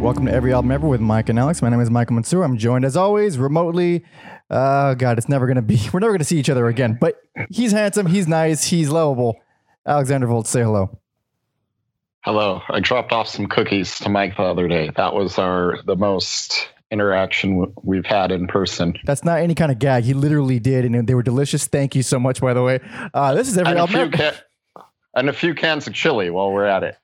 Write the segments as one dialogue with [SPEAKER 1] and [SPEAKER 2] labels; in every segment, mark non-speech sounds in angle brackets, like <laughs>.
[SPEAKER 1] Welcome to Every Album Ever with Mike and Alex. My name is Michael Mansour. I'm joined as always remotely. Uh, God, it's never going to be, <laughs> we're never going to see each other again, but he's handsome, he's nice, he's lovable. Alexander Volt, say hello.
[SPEAKER 2] Hello. I dropped off some cookies to Mike the other day. That was our the most interaction we've had in person.
[SPEAKER 1] That's not any kind of gag. He literally did, and they were delicious. Thank you so much, by the way. Uh, this is Every
[SPEAKER 2] And a,
[SPEAKER 1] Album
[SPEAKER 2] few
[SPEAKER 1] Ever.
[SPEAKER 2] ca- and a few cans of chili while we're at it.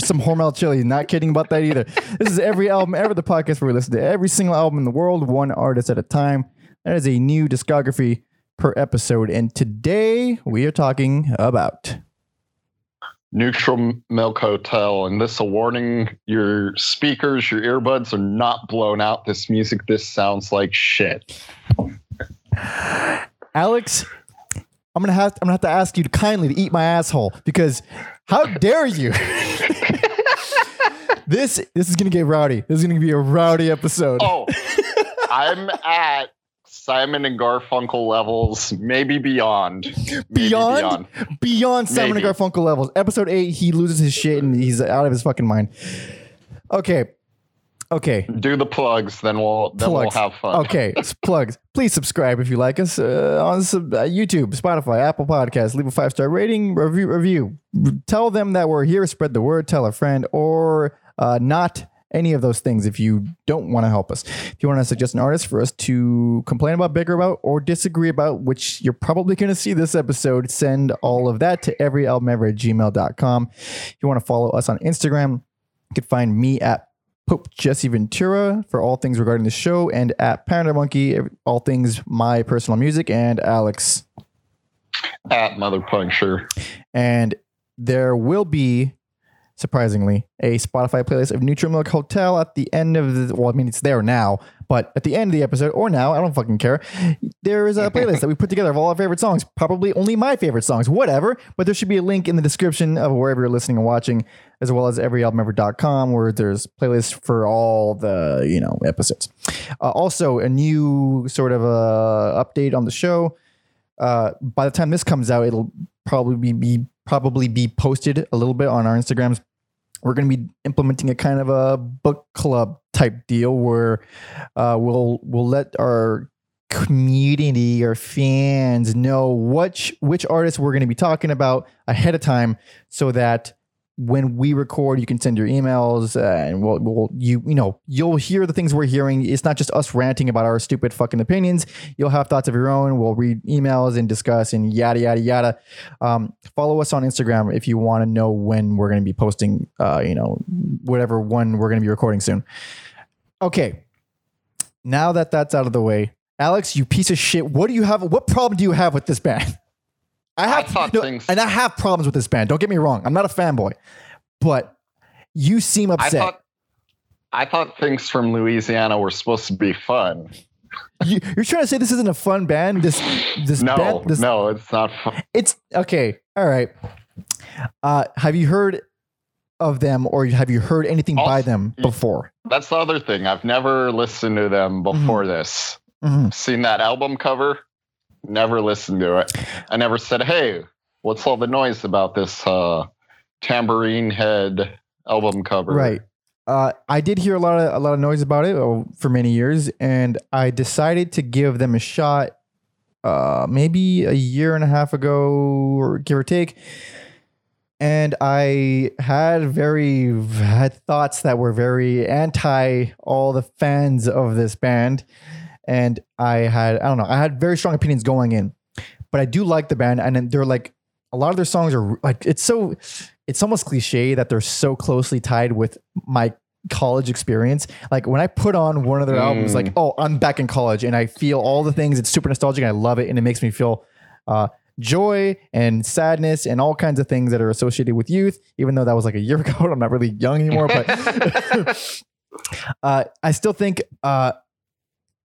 [SPEAKER 1] Some Hormel chili. Not kidding about that either. This is every album ever, the podcast where we listen to every single album in the world, one artist at a time. That is a new discography per episode. And today we are talking about.
[SPEAKER 2] Neutral Milk Hotel, and this a warning: your speakers, your earbuds are not blown out. This music, this sounds like shit.
[SPEAKER 1] Alex, I'm gonna have I'm gonna have to ask you to kindly to eat my asshole because how dare you? <laughs> this this is gonna get rowdy. This is gonna be a rowdy episode.
[SPEAKER 2] Oh, I'm at Simon and Garfunkel levels, maybe beyond. Maybe
[SPEAKER 1] Beyond? Beyond Simon and Garfunkel levels. Episode eight, he loses his shit and he's out of his fucking mind. Okay. Okay.
[SPEAKER 2] Do the plugs, then we'll then
[SPEAKER 1] Plugs.
[SPEAKER 2] we'll have fun.
[SPEAKER 1] Okay. <laughs> Plugs. Please subscribe if you like us uh, on sub- uh, YouTube, Spotify, Apple Podcasts. Leave a five star rating, review, review. Tell them that we're here. Spread the word. Tell a friend, or uh, not any of those things if you don't want to help us. If you want to suggest an artist for us to complain about, bigger about, or disagree about, which you're probably going to see this episode, send all of that to everyalbumever at gmail.com. If you want to follow us on Instagram, you can find me at Pope Jesse Ventura for all things regarding the show, and at Panda Monkey, all things my personal music, and Alex.
[SPEAKER 2] At Mother Puncture.
[SPEAKER 1] And there will be, surprisingly, a Spotify playlist of Neutral Milk Hotel at the end of the. Well, I mean, it's there now, but at the end of the episode, or now, I don't fucking care. There is a <laughs> playlist that we put together of all our favorite songs, probably only my favorite songs, whatever. But there should be a link in the description of wherever you're listening and watching, as well as everyalbumever.com, where there's playlists for all the you know episodes. Uh, also, a new sort of uh, update on the show. Uh, by the time this comes out, it'll probably be, be probably be posted a little bit on our Instagrams. We're going to be implementing a kind of a book club type deal where uh, we'll we'll let our community or fans know which which artists we're going to be talking about ahead of time, so that when we record, you can send your emails uh, and we'll, we'll you you know you'll hear the things we're hearing. It's not just us ranting about our stupid fucking opinions. You'll have thoughts of your own. We'll read emails and discuss and yada yada yada. Um, follow us on Instagram if you want to know when we're going to be posting. Uh, you know whatever one we're going to be recording soon. Okay, now that that's out of the way, Alex, you piece of shit. What do you have? What problem do you have with this band? <laughs> I
[SPEAKER 2] I
[SPEAKER 1] have
[SPEAKER 2] thought
[SPEAKER 1] no,
[SPEAKER 2] things-
[SPEAKER 1] and I have problems with this band. Don't get me wrong. I'm not a fanboy, but you seem
[SPEAKER 2] I
[SPEAKER 1] upset.
[SPEAKER 2] thought I thought things from Louisiana were supposed to be fun.
[SPEAKER 1] you, you're trying to say this isn't a fun band. This this
[SPEAKER 2] No,
[SPEAKER 1] band. This,
[SPEAKER 2] no, it's not fun.
[SPEAKER 1] It's okay. All right. Uh, have you heard of them, or have you heard anything by them before?
[SPEAKER 2] That's the other thing. I've never listened to them before this.
[SPEAKER 1] Mhm.
[SPEAKER 2] Seen that album cover, never listened to it. I never said, "Hey, what's all the noise about this uh, tambourine head album cover?"
[SPEAKER 1] Right. Uh, I did hear a lot of a lot of noise about it oh, for many years, and I decided to give them a shot. Uh, maybe a year and a half ago, or give or take. And I had very had thoughts that were very anti all the fans of this band, and I had I don't know I had very strong opinions going in, but I do like the band, and they're like a lot of their songs are like it's so it's almost cliche that they're so closely tied with my college experience. Like when I put on one of their albums, like, oh, I'm back in college and I feel all the things. It's super nostalgic. And I love it. And it makes me feel uh, joy and sadness and all kinds of things that are associated with youth, even though that was like a year <laughs> ago. I'm not really young anymore, but <laughs> <laughs> uh, I still think uh,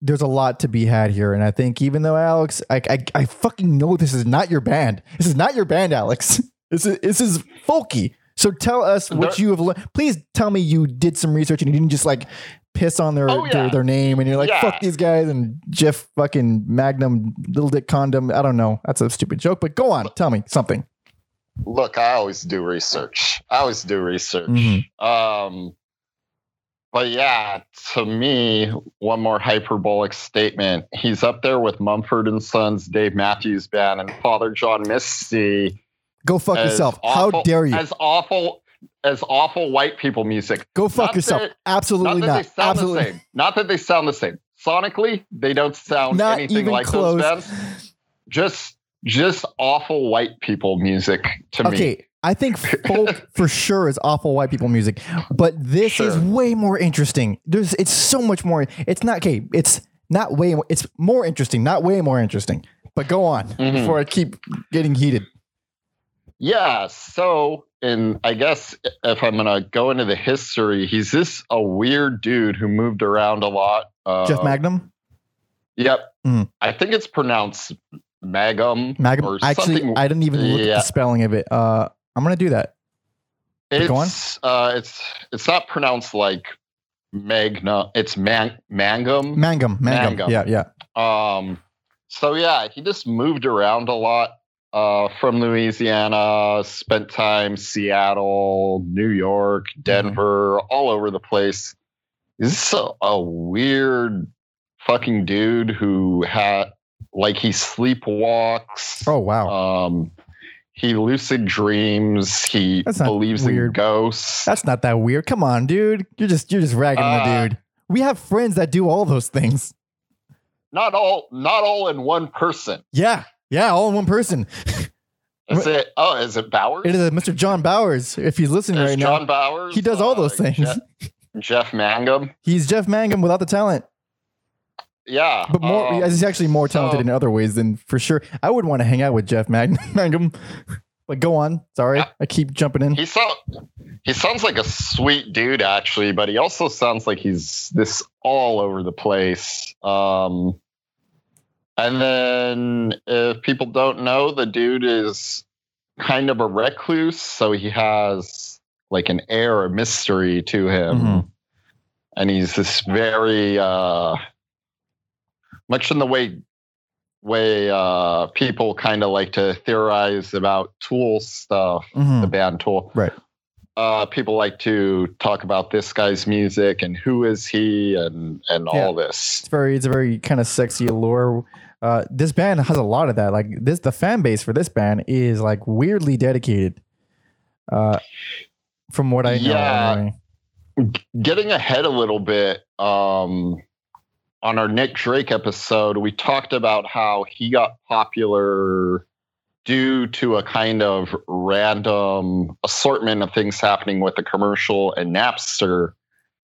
[SPEAKER 1] there's a lot to be had here. And I think even though Alex, I, I, I fucking know this is not your band. This is not your band, Alex. <laughs> This is, this is folky. So tell us what
[SPEAKER 2] There-
[SPEAKER 1] you have learned. Please tell me you did some research and you didn't just like piss on their
[SPEAKER 2] Oh,
[SPEAKER 1] their,
[SPEAKER 2] yeah.
[SPEAKER 1] their name and you're like,
[SPEAKER 2] Yeah.
[SPEAKER 1] fuck these guys and Jeff fucking Magnum, Little Dick Condom. I don't know. That's a stupid joke, but go on. Tell me something.
[SPEAKER 2] Look, I always do research. I always do research.
[SPEAKER 1] Mhm.
[SPEAKER 2] Um, but yeah, to me, one more hyperbolic statement. He's up there with Mumford and Sons, Dave Matthews Band, and Father John Misty.
[SPEAKER 1] Go fuck yourself.
[SPEAKER 2] awful-
[SPEAKER 1] How dare you?
[SPEAKER 2] As awful as awful white people music.
[SPEAKER 1] Go fuck
[SPEAKER 2] not
[SPEAKER 1] yourself.
[SPEAKER 2] that-
[SPEAKER 1] Absolutely
[SPEAKER 2] not that
[SPEAKER 1] not.
[SPEAKER 2] they sound
[SPEAKER 1] Absolutely.
[SPEAKER 2] the same. Not that they sound the same. Sonically, they don't sound
[SPEAKER 1] Not
[SPEAKER 2] anything like
[SPEAKER 1] close.
[SPEAKER 2] those bands. Just just awful white people music to me.
[SPEAKER 1] Okay, I think folk <laughs> for sure is awful white people music, but this is way more interesting. There's it's so much more. It's not okay. It's not way. more It's more interesting, not way more interesting. But go on
[SPEAKER 2] Mhm.
[SPEAKER 1] before I keep getting heated.
[SPEAKER 2] Yeah, so and I guess if I'm gonna go into the history, he's this a weird dude who moved around a lot. Uh,
[SPEAKER 1] Jeff Magnum,
[SPEAKER 2] Yep.
[SPEAKER 1] Mhm.
[SPEAKER 2] I think it's pronounced Magum.
[SPEAKER 1] Magnum.
[SPEAKER 2] or
[SPEAKER 1] Actually,
[SPEAKER 2] something.
[SPEAKER 1] I didn't even look at the spelling of it. Uh, I'm gonna do that.
[SPEAKER 2] it's uh, it's it's not pronounced like Magna. It's man Mangum.
[SPEAKER 1] Mangum, Mangum.
[SPEAKER 2] Mangum.
[SPEAKER 1] Yeah, yeah.
[SPEAKER 2] Um, so yeah, he just moved around a lot uh, from Louisiana, spent time Seattle, New York, Denver, all over the place. He's a, a weird fucking dude who had like he sleepwalks.
[SPEAKER 1] Oh wow,
[SPEAKER 2] Um, he lucid dreams. He believes in
[SPEAKER 1] weird.
[SPEAKER 2] ghosts.
[SPEAKER 1] that's not that weird. Come on, dude. You're just you're just ragging
[SPEAKER 2] Uh,
[SPEAKER 1] the dude. We have friends that do all those things.
[SPEAKER 2] not all, not all in one person.
[SPEAKER 1] Yeah, yeah, all in one person.
[SPEAKER 2] Is it? Oh, is it Bowers?
[SPEAKER 1] It is a Mr. John Bowers. If he's listening
[SPEAKER 2] Is
[SPEAKER 1] right
[SPEAKER 2] John
[SPEAKER 1] now,
[SPEAKER 2] Bowers.
[SPEAKER 1] he does all those
[SPEAKER 2] uh,
[SPEAKER 1] things.
[SPEAKER 2] Jeff, <laughs> Jeff Mangum.
[SPEAKER 1] He's Jeff Mangum without the talent,
[SPEAKER 2] Yeah,
[SPEAKER 1] but more.
[SPEAKER 2] um,
[SPEAKER 1] he's actually more talented
[SPEAKER 2] so-
[SPEAKER 1] in other ways than for sure. I would want to hang out with Jeff Mag- <laughs> Mangum. But go on. Sorry,
[SPEAKER 2] Yeah.
[SPEAKER 1] I keep jumping in.
[SPEAKER 2] He sound, he sounds like a sweet dude actually, but he also sounds like he's this all over the place. Um, and then if people don't know, the dude is kind of a recluse, so he has like an air of mystery to him.
[SPEAKER 1] Mhm.
[SPEAKER 2] And he's this very uh much in the way way uh people kind of like to theorize about tool stuff
[SPEAKER 1] Mhm.
[SPEAKER 2] the band Tool.
[SPEAKER 1] Right.
[SPEAKER 2] Uh, people like to talk about this guy's music and who is he and and
[SPEAKER 1] Yeah.
[SPEAKER 2] all this.
[SPEAKER 1] It's very, it's a very kind of sexy allure. Uh, this band has a lot of that. Like this, the fan base for this band is like weirdly dedicated. Uh, from what I know,
[SPEAKER 2] Yeah.
[SPEAKER 1] anyway.
[SPEAKER 2] Getting ahead a little bit, um, on our Nick Drake episode, we talked about how he got popular due to a kind of random assortment of things happening with the commercial and Napster.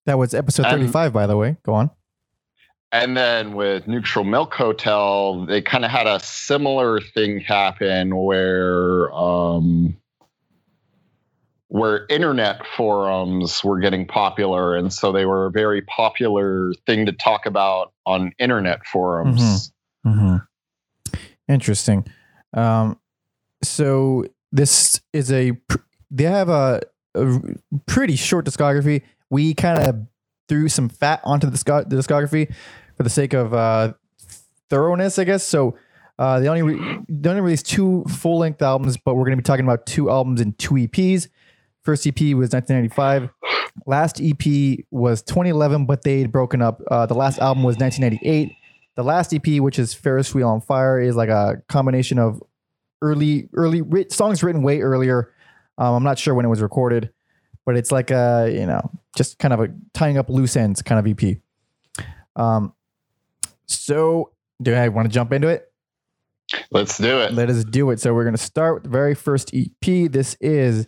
[SPEAKER 1] that was episode
[SPEAKER 2] And-
[SPEAKER 1] thirty-five, by the way. Go on.
[SPEAKER 2] And then with Neutral Milk Hotel, they kind of had a similar thing happen where um, where internet forums were getting popular, and so they were a very popular thing to talk about on internet forums.
[SPEAKER 1] Mm-hmm. Interesting. Um, so this is a they have a, a pretty short discography. We kind of threw some fat onto the, the discography for the sake of uh, thoroughness, I guess. So uh, they only re- they only released two full length albums, but we're going to be talking about two albums and two EPs. First EP was 1995. Last EP was 2011, but they'd broken up. Uh, the last album was 1998. The last EP, which is Ferris Wheel on Fire, is like a combination of early, early writ- songs written way earlier. Um, I'm not sure when it was recorded, but it's like a you know just kind of a tying up loose ends kind of EP. Um, so do I want to jump into it?
[SPEAKER 2] Let's do it.
[SPEAKER 1] Let us do it. So we're gonna start with the very first EP. This is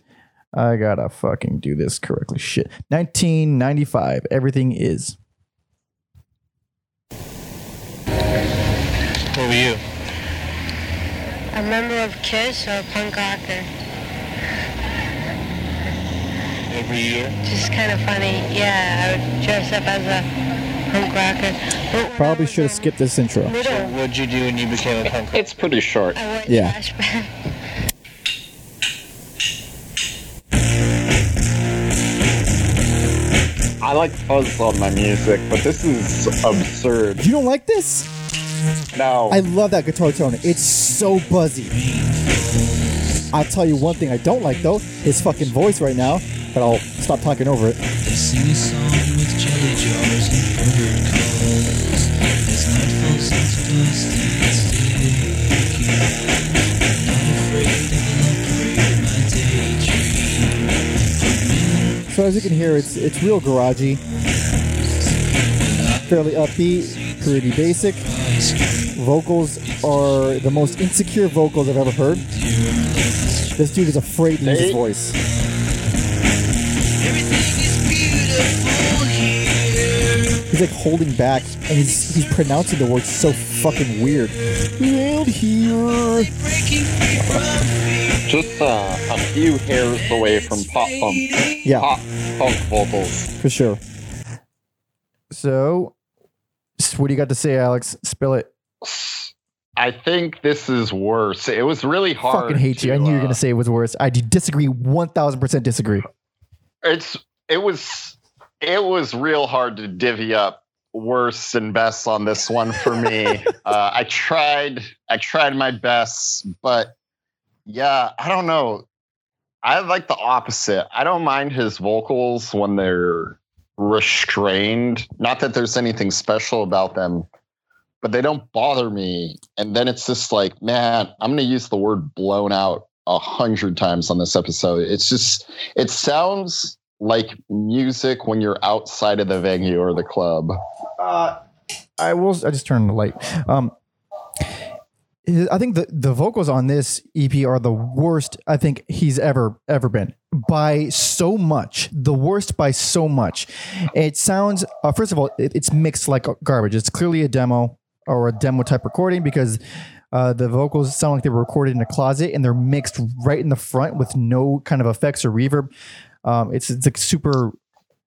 [SPEAKER 1] I gotta fucking do this correctly. Shit. 1995. Everything is.
[SPEAKER 3] Who were you?
[SPEAKER 4] A member of Kiss or a punk rocker.
[SPEAKER 3] Every year?
[SPEAKER 4] Just kind of funny. Yeah, I would dress up as a punk rocker. But when I
[SPEAKER 1] Probably should have skipped this intro.
[SPEAKER 3] So
[SPEAKER 4] Middle,
[SPEAKER 3] what'd you do when you became a punk rocker?
[SPEAKER 2] It's pretty short.
[SPEAKER 4] I wore
[SPEAKER 1] Yeah. <laughs>
[SPEAKER 2] I like fuzz on my music, but this is absurd.
[SPEAKER 1] You don't like this?
[SPEAKER 2] No,
[SPEAKER 1] I love that guitar tone. It's so buzzy. I'll tell you one thing I don't like though, his fucking voice right now, but I'll stop talking over it. As you can hear, it's it's real garagey, fairly upbeat, pretty basic. Vocals are the most insecure vocals I've ever heard. This dude is afraid to use his voice. He's like holding back, and he's he's pronouncing the words so fucking weird. Here.
[SPEAKER 2] Just uh, a few hairs away from pop punk,
[SPEAKER 1] Yeah.
[SPEAKER 2] pop punk vocals.
[SPEAKER 1] For sure. So, what do you got to say, Alex? Spill it.
[SPEAKER 2] I think this is worse. It was really hard.
[SPEAKER 1] Fucking hate you. I
[SPEAKER 2] to,
[SPEAKER 1] knew you were
[SPEAKER 2] uh,
[SPEAKER 1] gonna say it was worse. I disagree. One thousand percent disagree.
[SPEAKER 2] it's it was it was real hard to divvy up worst and best on this one for me. <laughs> uh, I tried I tried my best, but yeah, I don't know. I like the opposite. I don't mind his vocals when they're restrained. Not that there's anything special about them, but they don't bother me. And then it's just like, man, I'm going to use the word blown out a hundred times on this episode. It's just, it sounds like music when you're outside of the venue or the club.
[SPEAKER 1] Uh, I will. I just turned the light. Um, I think the the vocals on this EP are the worst I think he's ever ever been by so much. The worst by so much. It sounds. Uh, first of all, it, it's mixed like garbage. It's clearly a demo or a demo type recording because. Uh, the vocals sound like they were recorded in a closet and they're mixed right in the front with no kind of effects or reverb. Um, it's it's like super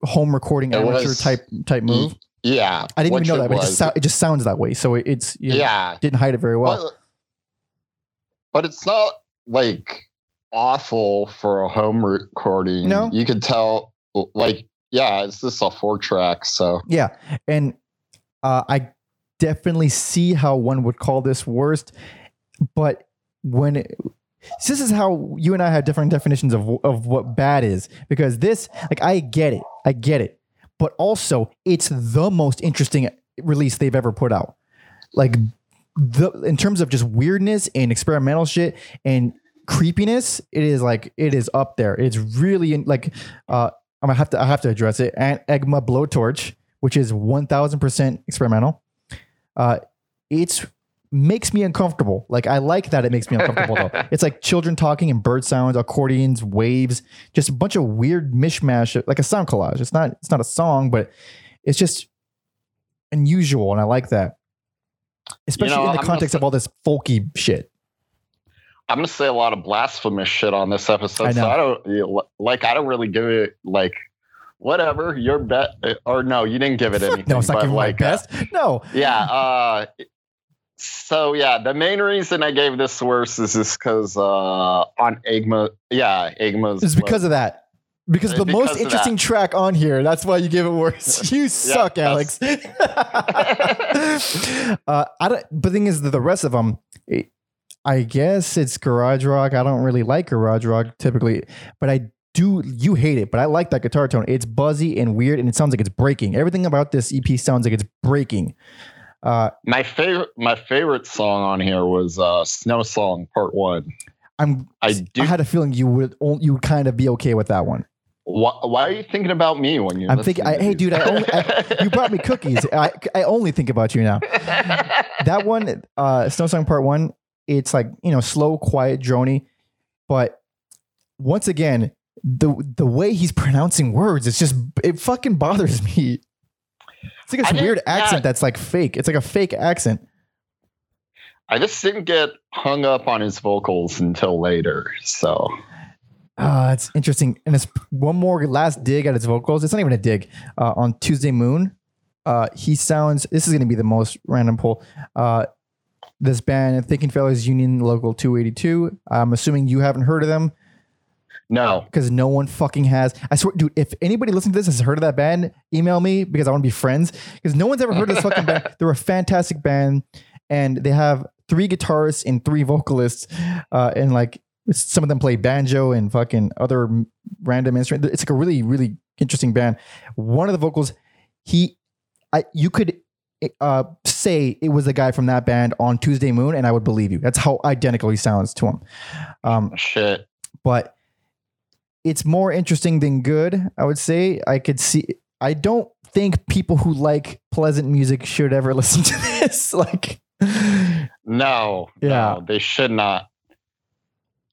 [SPEAKER 1] home recording
[SPEAKER 2] It
[SPEAKER 1] amateur
[SPEAKER 2] was-
[SPEAKER 1] type type move.
[SPEAKER 2] Yeah.
[SPEAKER 1] I didn't even know
[SPEAKER 2] it
[SPEAKER 1] that, but it just, it just sounds that way. So it, it's you know,
[SPEAKER 2] yeah.
[SPEAKER 1] didn't hide it very well.
[SPEAKER 2] But, but it's not like awful for a home recording.
[SPEAKER 1] No.
[SPEAKER 2] You can tell, like, yeah, it's just a four track. So
[SPEAKER 1] yeah, and uh, I definitely see how one would call this worst, but when it, this is how you and I have different definitions of of what bad is because this, like, I get it, I get it, but also it's the most interesting release they've ever put out. Like the in terms of just weirdness and experimental shit and creepiness, it is like it is up there. It's really in, like uh, I'm gonna have to I have to address it. Aunt Eggma Blowtorch, which is one thousand percent experimental. Uh, it's makes me uncomfortable. Like I like that it makes me uncomfortable though. <laughs> It's like children talking and bird sounds, accordions, waves, just a bunch of weird mishmash, like a sound collage. It's not it's not a song, but it's just unusual, and I like that. Especially
[SPEAKER 2] know,
[SPEAKER 1] in
[SPEAKER 2] I'm
[SPEAKER 1] the context
[SPEAKER 2] say-
[SPEAKER 1] of all this folky shit.
[SPEAKER 2] I'm to say a lot of blasphemous shit on this episode.
[SPEAKER 1] I
[SPEAKER 2] So. I don't, like, I don't really give it, like, whatever, your bet, or no, you didn't give it anything. <laughs>
[SPEAKER 1] no, it's not
[SPEAKER 2] but,
[SPEAKER 1] giving
[SPEAKER 2] like,
[SPEAKER 1] my
[SPEAKER 2] uh,
[SPEAKER 1] best. no,
[SPEAKER 2] yeah. Uh, so yeah, the main reason I gave this worse is just because uh, on Eggma, yeah, Eggma's.
[SPEAKER 1] it's because of that. Because the
[SPEAKER 2] Because
[SPEAKER 1] most
[SPEAKER 2] of that.
[SPEAKER 1] interesting track on here, that's why you give it worse. <laughs> You suck, Alex. <laughs> uh, I don't. But the thing is, the rest of them, I guess it's garage rock. I don't really like garage rock typically, but I do. You hate it, but I like that guitar tone. It's buzzy and weird, and it sounds like it's breaking. Everything about this EP sounds like it's breaking. Uh,
[SPEAKER 2] My favorite, my favorite song on here was uh, "Snow Song" Part One.
[SPEAKER 1] I'm.
[SPEAKER 2] I
[SPEAKER 1] I had a feeling you would. You would kind of be okay with that one.
[SPEAKER 2] Why, why are you thinking about me when you're?
[SPEAKER 1] I'm thinking. I, hey, dude, I only, I, you brought me <laughs> cookies. I, I only think about you now. <laughs> that one, uh, Snow Song Part One, it's like you know, slow, quiet, drony, but once again, the the way he's pronouncing words, it's just it fucking bothers me. It's like
[SPEAKER 2] didn't-
[SPEAKER 1] weird accent
[SPEAKER 2] yeah.
[SPEAKER 1] that's like fake. It's like a fake accent.
[SPEAKER 2] I just didn't get hung up on his vocals until later. So
[SPEAKER 1] Uh, it's interesting. And it's one more last dig at his vocals. It's not even a dig. Uh, on Tuesday Moon, uh, he sounds. This is going to be the most random poll. Uh, this band, Thinking Fellows Union Local 282. I'm assuming you haven't heard of them
[SPEAKER 2] no,
[SPEAKER 1] because no one fucking has. I swear, dude, if anybody listening to this has heard of that band, email me because I want to be friends. Because no one's ever heard of this fucking band. <laughs> They're a fantastic band, and they have three guitarists and three vocalists, uh, and like some of them play banjo and fucking other random instrument. It's like a really, really interesting band. One of the vocals, he, I you could uh, say it was a guy from that band on Tuesday Moon, and I would believe you. That's how identical he sounds to him. Um,
[SPEAKER 2] Shit.
[SPEAKER 1] but it's more interesting than good. I would say I could see. I don't think people who like pleasant music should ever <laughs> listen to this. <laughs> like,
[SPEAKER 2] No,
[SPEAKER 1] Yeah.
[SPEAKER 2] no, they should not.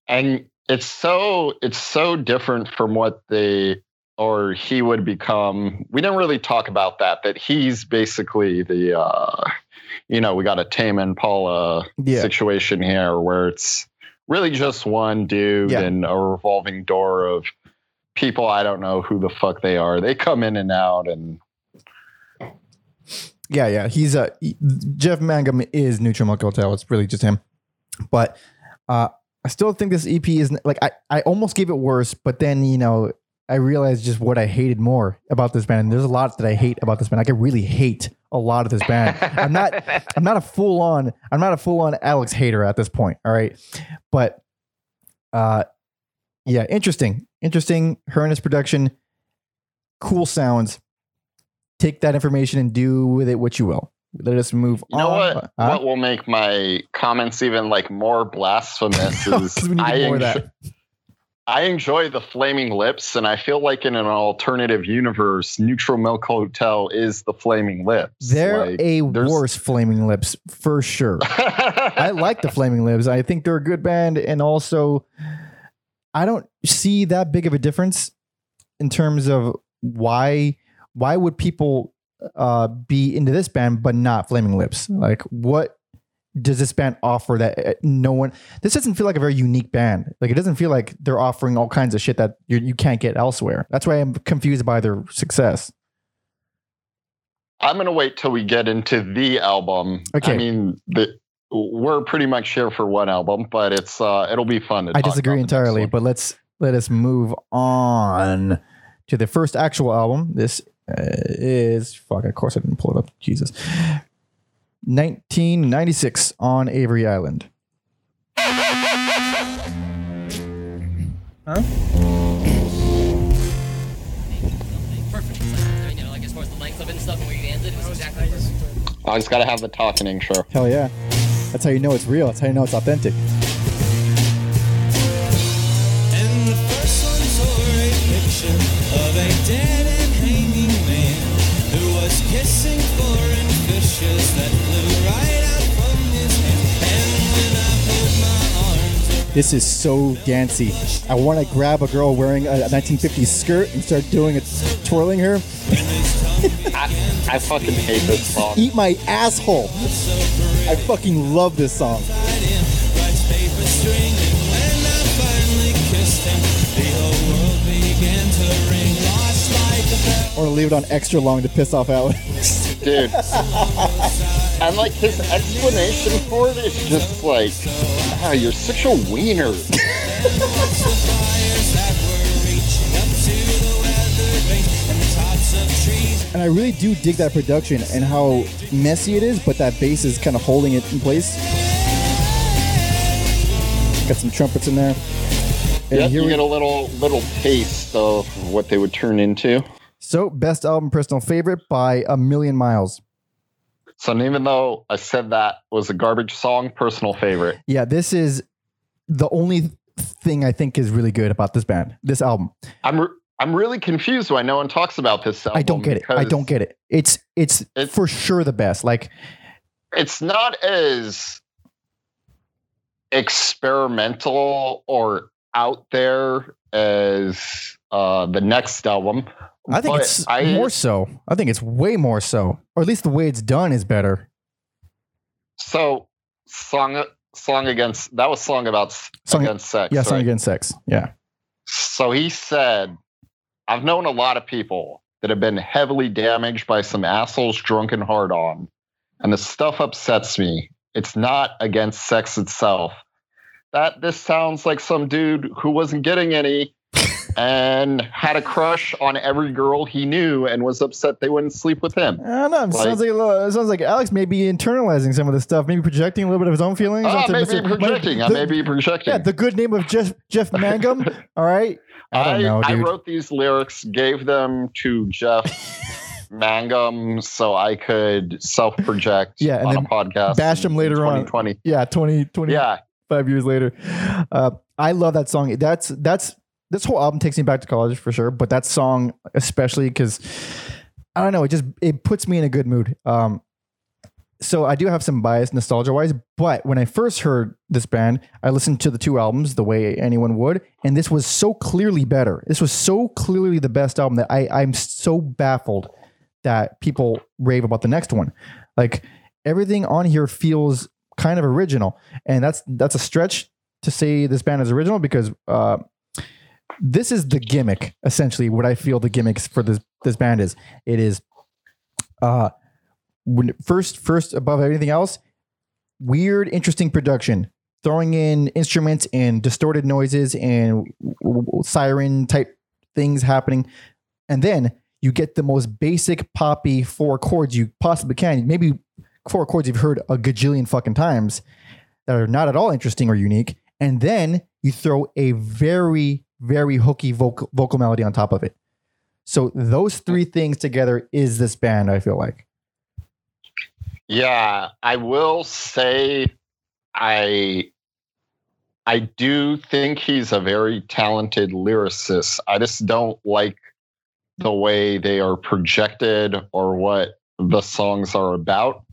[SPEAKER 2] And it's so it's so different from what they or he would become. We didn't really talk about that. That he's basically the uh you know, we got a Tame Impala
[SPEAKER 1] yeah,
[SPEAKER 2] situation here where it's really just one dude
[SPEAKER 1] Yeah.
[SPEAKER 2] and a revolving door of people I don't know who the fuck they are. They come in and out and
[SPEAKER 1] yeah, yeah. He's a Jeff Mangum is Neutral Milk Hotel. It's really just him. But uh, I still think this EP is like I. I almost gave it worse, but then you know I realized just what I hated more about this band. And there's a lot that I hate about this band. I could really hate a lot of this band. I'm not. <laughs> I'm not a full on. I'm not a full on Alex hater at this point. All right, but uh, yeah, interesting, interesting. Her and his production, cool sounds. Take that information and do with it what you will. Let us move
[SPEAKER 2] You know
[SPEAKER 1] on.
[SPEAKER 2] what?
[SPEAKER 1] Huh?
[SPEAKER 2] What will make my comments even like more blasphemous <laughs> is I,
[SPEAKER 1] more of
[SPEAKER 2] enjo-
[SPEAKER 1] that.
[SPEAKER 2] I enjoy the Flaming Lips, and I feel like in an alternative universe, Neutral Milk Hotel is the Flaming Lips.
[SPEAKER 1] They're
[SPEAKER 2] Like,
[SPEAKER 1] a
[SPEAKER 2] there's-
[SPEAKER 1] worse Flaming Lips for sure. <laughs> I like the Flaming Lips. I think they're a good band, and also I don't see that big of a difference in terms of why why would people uh, be into this band but not Flaming Lips? Like, what does this band offer that uh, no one? This doesn't feel like a very unique band. Like, it doesn't feel like they're offering all kinds of shit that you, you can't get elsewhere. That's why I'm confused by their success.
[SPEAKER 2] I'm gonna wait till we get into the album.
[SPEAKER 1] Okay.
[SPEAKER 2] I mean, the, we're pretty much here for one album, but it's uh, it'll be fun to.
[SPEAKER 1] I disagree entirely, but let's let us move on to the first actual album. This Uh, is fuck. Of course, I didn't pull it up. Jesus, 1996 on Avery Island.
[SPEAKER 5] Huh? I mean, you know, like as far as the length of it and stuff and where you ended, it was exactly perfect.
[SPEAKER 2] I just gotta have the talking intro.
[SPEAKER 1] Hell yeah, that's how you know it's real. That's how you know it's authentic. This is so dancey. I want to grab a girl wearing a 1950s skirt and start doing it, twirling her. <laughs>
[SPEAKER 2] I, I fucking hate this song.
[SPEAKER 1] Eat my asshole. I fucking love this song.
[SPEAKER 6] rice paper string, and when I finally kissed him, the whole world began to ring, lost like a bell.
[SPEAKER 1] I want to leave it on extra long to piss off Alex.
[SPEAKER 2] dude. <laughs> and like his explanation for it is just like, ah, you're such a wiener.
[SPEAKER 6] Fires that were reaching up to the weather vane and the tops of trees.
[SPEAKER 1] And I really do dig that production and how messy it is, but that bass is kind of holding it in place. Got some trumpets in there. And
[SPEAKER 2] Yep,
[SPEAKER 1] here
[SPEAKER 2] you
[SPEAKER 1] we
[SPEAKER 2] get a little little taste of what they would turn into.
[SPEAKER 1] So, best album, personal favorite by a million miles.
[SPEAKER 2] So even though I said that was a garbage song, personal favorite.
[SPEAKER 1] Yeah, this is the only thing I think is really good about this band, this album.
[SPEAKER 2] I'm re- I'm really confused why no one talks about this album.
[SPEAKER 1] I don't get it. I don't get it. It's it's
[SPEAKER 2] It's-
[SPEAKER 1] for sure the best. Like
[SPEAKER 2] It's not as experimental or out there as uh, the next album.
[SPEAKER 1] I think
[SPEAKER 2] but
[SPEAKER 1] it's
[SPEAKER 2] I-
[SPEAKER 1] more so. I think it's way more so, or at least the way it's done is better.
[SPEAKER 2] So song song against that was song about
[SPEAKER 1] Song-
[SPEAKER 2] against sex.
[SPEAKER 1] Yeah, song against sex. Yeah,
[SPEAKER 2] So he said, I've known a lot of people that have been heavily damaged by some assholes drunken and hard on, and the stuff upsets me. It's not against sex itself. That this sounds like some dude who wasn't getting any and had a crush on every girl he knew and was upset they wouldn't sleep with him.
[SPEAKER 1] I don't know. It sounds like a little, it sounds like Alex may be internalizing some of this stuff, maybe projecting a little bit of his own feelings. Onto
[SPEAKER 2] maybe
[SPEAKER 1] Mr.
[SPEAKER 2] projecting. I
[SPEAKER 1] the-
[SPEAKER 2] may be projecting.
[SPEAKER 1] Yeah, the good name of Jeff Jeff Mangum. <laughs> All right. I don't know,
[SPEAKER 2] I wrote these lyrics, gave them to Jeff <laughs> Mangum so I could self project
[SPEAKER 1] Yeah,
[SPEAKER 2] on
[SPEAKER 1] then
[SPEAKER 2] a podcast.
[SPEAKER 1] bash him later on.
[SPEAKER 2] 2020.
[SPEAKER 1] Yeah, 20, 20
[SPEAKER 2] Yeah.
[SPEAKER 1] five years later. Uh, I love that song. That's that's this whole album takes me back to college for sure, but that song especially because I don't know, it just it puts me in a good mood. Um, so I do have some bias nostalgia wise, but when I first heard this band, I listened to the two albums the way anyone would, and this was so clearly better. This was so clearly the best album that I I'm so baffled that people rave about the next one. Like everything on here feels kind of original, and that's that's a stretch to say this band is original because uh, this is the gimmick essentially. What I feel the gimmicks for this this band is. It is uh when first first above everything else weird interesting production. Throwing in instruments and distorted noises and siren type things happening. And then you get the most basic poppy four chords you possibly can. Maybe four chords you've heard a gajillion fucking times that are not at all interesting or unique. And then you throw a very very hooky vocal vocal melody on top of it so those three things together is this band i feel like
[SPEAKER 2] Yeah, I will say I I do think he's a very talented lyricist. I just don't like the way they are projected or what the songs are about.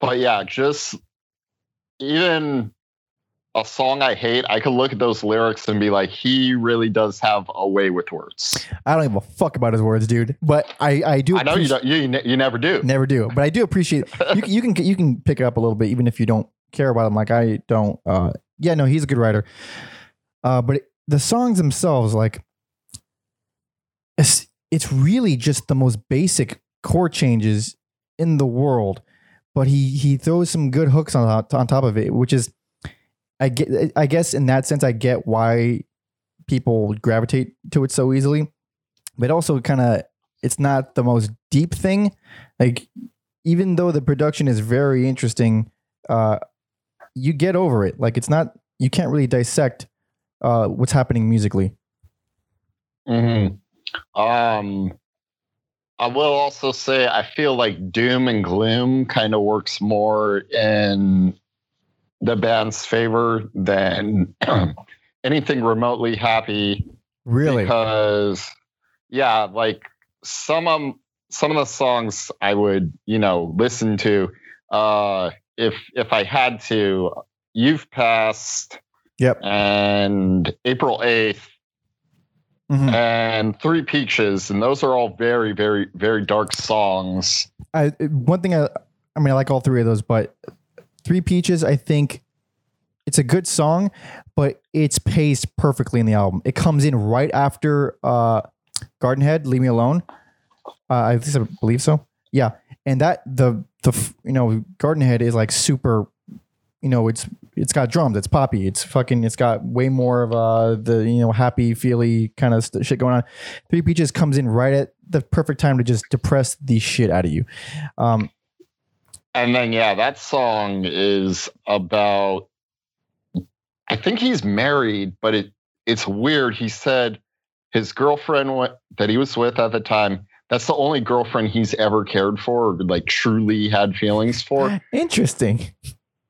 [SPEAKER 2] But yeah, just even a song I hate, I could look at those lyrics and be like, he really does have a way with words.
[SPEAKER 1] I don't give a fuck about his words, dude. But I, I do.
[SPEAKER 2] I know you don't, you, you never do.
[SPEAKER 1] Never do, but I do appreciate. You, can- you can you can pick it up a little bit, even if you don't care about him. Like I don't. Uh, yeah, no, he's a good writer. Uh, but it, the songs themselves, like, it's it's really just the most basic chord changes in the world. But he he throws some good hooks on on top of it, which is, I get. I guess in that sense, I get why people gravitate to it so easily. But also, kind of, it's not the most deep thing like even though the production is very interesting uh you get over it like it's not you can't really dissect uh what's happening musically
[SPEAKER 2] hmm Um, I will also say I feel like doom and gloom kind of works more in the band's favor than <clears throat> anything remotely happy.
[SPEAKER 1] really
[SPEAKER 2] Because yeah, like some of some of the songs I would you know listen to uh, if if I had to. You've passed.
[SPEAKER 1] Yep.
[SPEAKER 2] And April eighth
[SPEAKER 1] Mhm.
[SPEAKER 2] and Three Peaches, and those are all very, very, very dark songs.
[SPEAKER 1] I one thing I I mean I like all three of those but Three Peaches I think it's a good song but it's paced perfectly in the album. It comes in right after uh Garden Head Leave Me Alone. Uh, I think I believe so. Yeah. And that the the you know Garden Head is like super you know it's it's got drums it's poppy it's fucking it's got way more of uh the you know happy feely kind of st- shit going on. Three Peaches comes in right at the perfect time to just depress the shit out of you. Um
[SPEAKER 2] And then, yeah, that song is about. I think he's married, but it it's weird. He said his girlfriend that he was with at the time. That's the only girlfriend he's ever cared for, or like truly had feelings for. <laughs>
[SPEAKER 1] interesting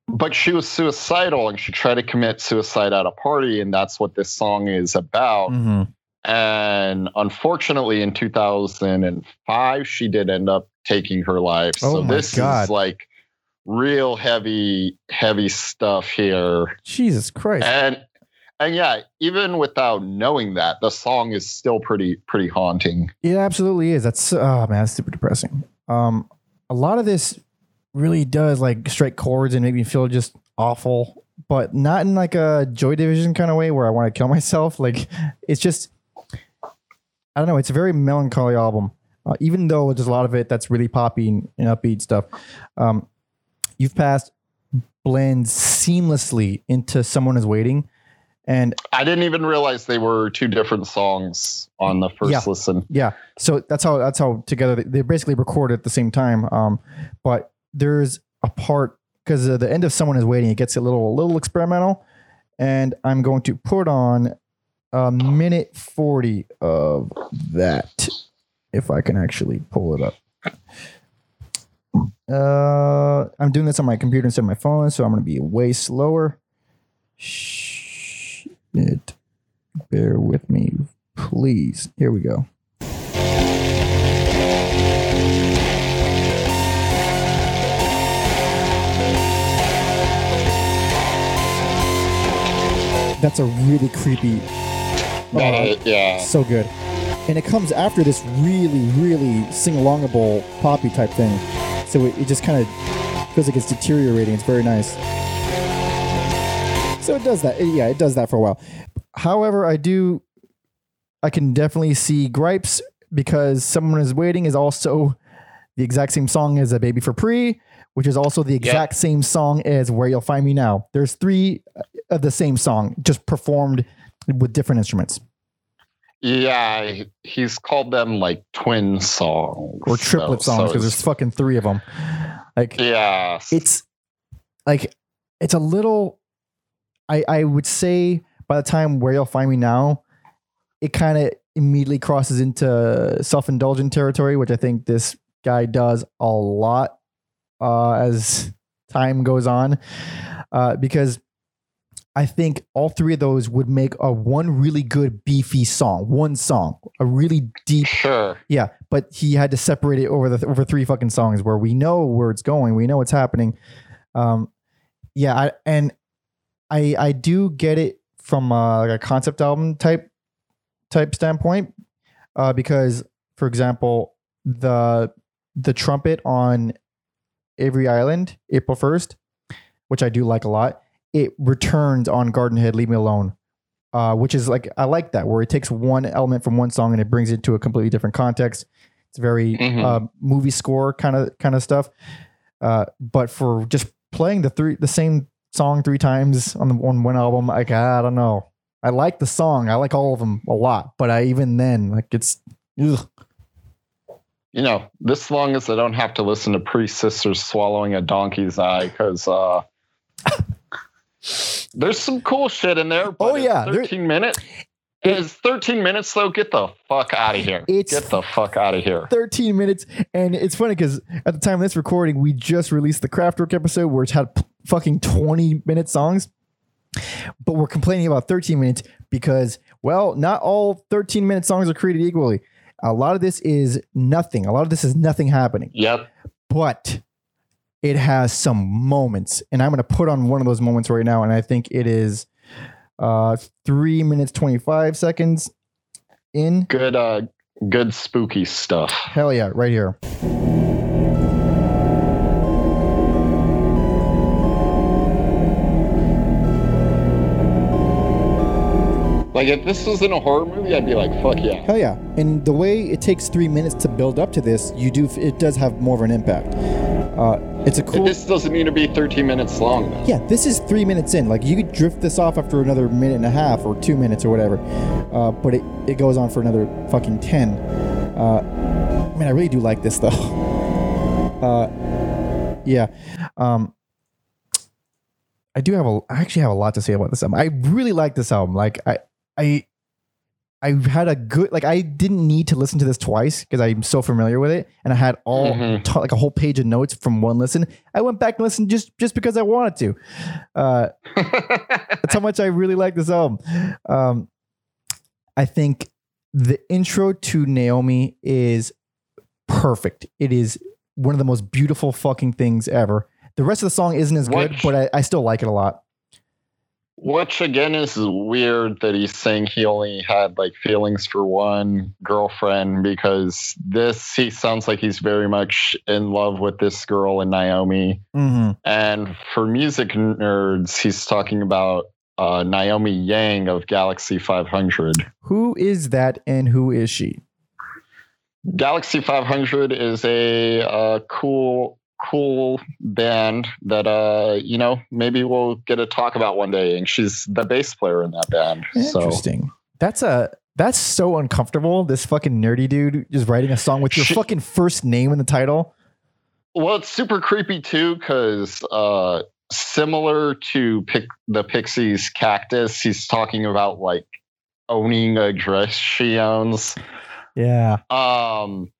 [SPEAKER 2] but she was suicidal and she tried to commit suicide at a party and that's what this song is about
[SPEAKER 1] Mhm.
[SPEAKER 2] And unfortunately in 2005 she did end up taking her life
[SPEAKER 1] Oh
[SPEAKER 2] so
[SPEAKER 1] my
[SPEAKER 2] this
[SPEAKER 1] God.
[SPEAKER 2] is like real heavy heavy stuff here
[SPEAKER 1] Jesus Christ.
[SPEAKER 2] and and yeah even without knowing that the song is still pretty pretty haunting
[SPEAKER 1] It absolutely is. That's oh man, that's super depressing. Um, a lot of this really does like strike chords and make me feel just awful, but not in like a Joy Division kind of way where I want to kill <laughs> myself. Like it's just, don't know. It's a very melancholy album, uh, even though there's a lot of it that's really poppy and, and upbeat stuff. Um, you've passed blends seamlessly into Someone Is Waiting, and
[SPEAKER 2] i didn't even realize they were two different songs on the first
[SPEAKER 1] Yeah.
[SPEAKER 2] listen
[SPEAKER 1] Yeah, so that's how that's how together they- they're basically recorded at the same time. Um, but there's a part because uh, the end of someone is waiting. It gets a little a little experimental, and I'm going to put on a minute forty of that. if I can actually pull it up. Uh, I'm doing this on my computer instead of my phone, so I'm going to be way slower. Shit. Bear with me, please. Here we go. That's a really creepy.
[SPEAKER 2] That, uh, yeah.
[SPEAKER 1] so good. And it comes after this really, really sing alongable poppy type thing. So it, it just kind of feels like it's deteriorating. It's very nice. So it does that. It- yeah, it does that for a while. However, I do, I can definitely see gripes because Someone is Waiting is also the exact same song as A Baby for Pree, which is also the exact same song as Where You'll Find Me Now. There's three of the same song, just performed with different instruments.
[SPEAKER 2] Yeah, he's called them like twin songs
[SPEAKER 1] or triplet
[SPEAKER 2] so-
[SPEAKER 1] songs because
[SPEAKER 2] it's-
[SPEAKER 1] there's fucking three of them. Like
[SPEAKER 2] yeah,
[SPEAKER 1] it's like it's a little. I I would say by the time where you'll find me now, it kind of immediately crosses into self indulgent territory, which I think this guy does a lot uh, as time goes on, uh, because. I think all three of those would make a one really good beefy song, one song, a really deep
[SPEAKER 2] sure.
[SPEAKER 1] yeah, but he had to separate it over the over three fucking songs where we know where it's going, we know what's happening. Um, yeah, I, and I I do get it from uh, like a concept album type type standpoint, uh, because for example, the the trumpet on Avery Island, April first, which I do like a lot, it returns on Garden Head, Leave Me Alone uh, which is like I like that where it takes one element from one song and it brings it to a completely different context. It's very
[SPEAKER 2] Mhm.
[SPEAKER 1] uh, movie score kind of kind of stuff. Uh, but for just playing the three the same song three times on the on one album, like I don't know. I like the song. I like all of them a lot, but I even then like it's ugh.
[SPEAKER 2] You know, this long as I don't have to listen to Pree-Sisters swallowing a donkey's eye because uh, <laughs> there's some cool shit in there. Oh, but
[SPEAKER 1] Oh, yeah, there-
[SPEAKER 2] 13 minutes. Is 13 minutes though? Get the fuck out of here.
[SPEAKER 1] It's-
[SPEAKER 2] Get the fuck out of here.
[SPEAKER 1] 13 minutes. And it's funny because at the time of this recording, we just released the Kraftwerk episode where it's had p- fucking 20 minute songs. But we're complaining about 13 minutes because, well, not all 13 minute songs are created equally. A lot of this is nothing. A lot of this is nothing happening.
[SPEAKER 2] Yep.
[SPEAKER 1] But it has some moments. And I'm going to put on one of those moments right now. And I think it is uh, three minutes, 25 seconds in.
[SPEAKER 2] Good uh good spooky stuff.
[SPEAKER 1] Hell yeah, right here.
[SPEAKER 2] Like if this was in a horror movie, I'd be like, fuck yeah.
[SPEAKER 1] Hell yeah! And the way it takes three minutes to build up to this, you do it does have more of an impact. Uh, it's a cool.
[SPEAKER 2] This doesn't need to be 13 minutes long though.
[SPEAKER 1] yeah, this is three minutes in. Like you could drift this off after another minute and a half or two minutes or whatever, uh, but it, it goes on for another fucking ten. Uh, man, I really do like this though. <laughs> Uh, yeah, um, I do have a. I actually have a lot to say about this album. I really like this album. Like I, I, I had a good. Like I didn't need to listen to this twice because I'm so familiar with it, and I had all
[SPEAKER 2] Mhm.
[SPEAKER 1] t- like a whole page of notes from one listen. I went back and listened just just because I wanted to. Uh, <laughs> that's how much I really like this album. Um, I think the intro to Naomi is perfect. It is one of the most beautiful fucking things ever. The rest of the song isn't as good, but I, I still like it a lot.
[SPEAKER 2] Which again is weird that he's saying he only had like feelings for one girlfriend because this he sounds like he's very much in love with this girl and Naomi.
[SPEAKER 1] Mm-hmm.
[SPEAKER 2] And for music nerds, he's talking about uh, Naomi Yang of Galaxie 500.
[SPEAKER 1] Who is that and who is she?
[SPEAKER 2] Galaxy 500 is a uh, cool, cool band that uh, you know maybe we'll get to talk about one day. And she's the bass player in that band. So
[SPEAKER 1] Interesting. That's a that's so uncomfortable. This fucking nerdy dude is writing a song with your
[SPEAKER 2] She-
[SPEAKER 1] fucking first name in the title.
[SPEAKER 2] well, it's super creepy too because uh, similar to Pic- the Pixies' Cactus, he's talking about like owning a dress she owns.
[SPEAKER 1] Yeah.
[SPEAKER 2] Um,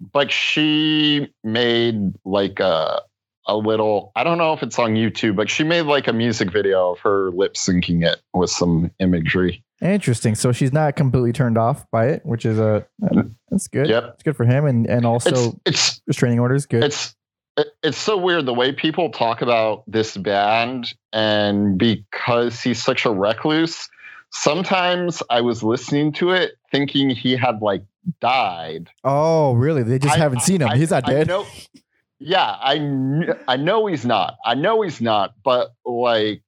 [SPEAKER 2] but she made like a a little. I don't know if it's on YouTube, but she made like a music video of her lip syncing it with some imagery.
[SPEAKER 1] Interesting. So she's not completely turned off by it, which is a that's good.
[SPEAKER 2] Yep.
[SPEAKER 1] It's good for him, and and also
[SPEAKER 2] It's it's
[SPEAKER 1] restraining orders. Good.
[SPEAKER 2] it's it's so weird the way people talk about this band and because he's such a recluse sometimes i was listening to it thinking he had like died
[SPEAKER 1] oh, really? They just
[SPEAKER 2] I-
[SPEAKER 1] haven't seen him.
[SPEAKER 2] I-
[SPEAKER 1] He's not
[SPEAKER 2] I
[SPEAKER 1] dead.
[SPEAKER 2] know- yeah i kn- i know he's not i know he's not but like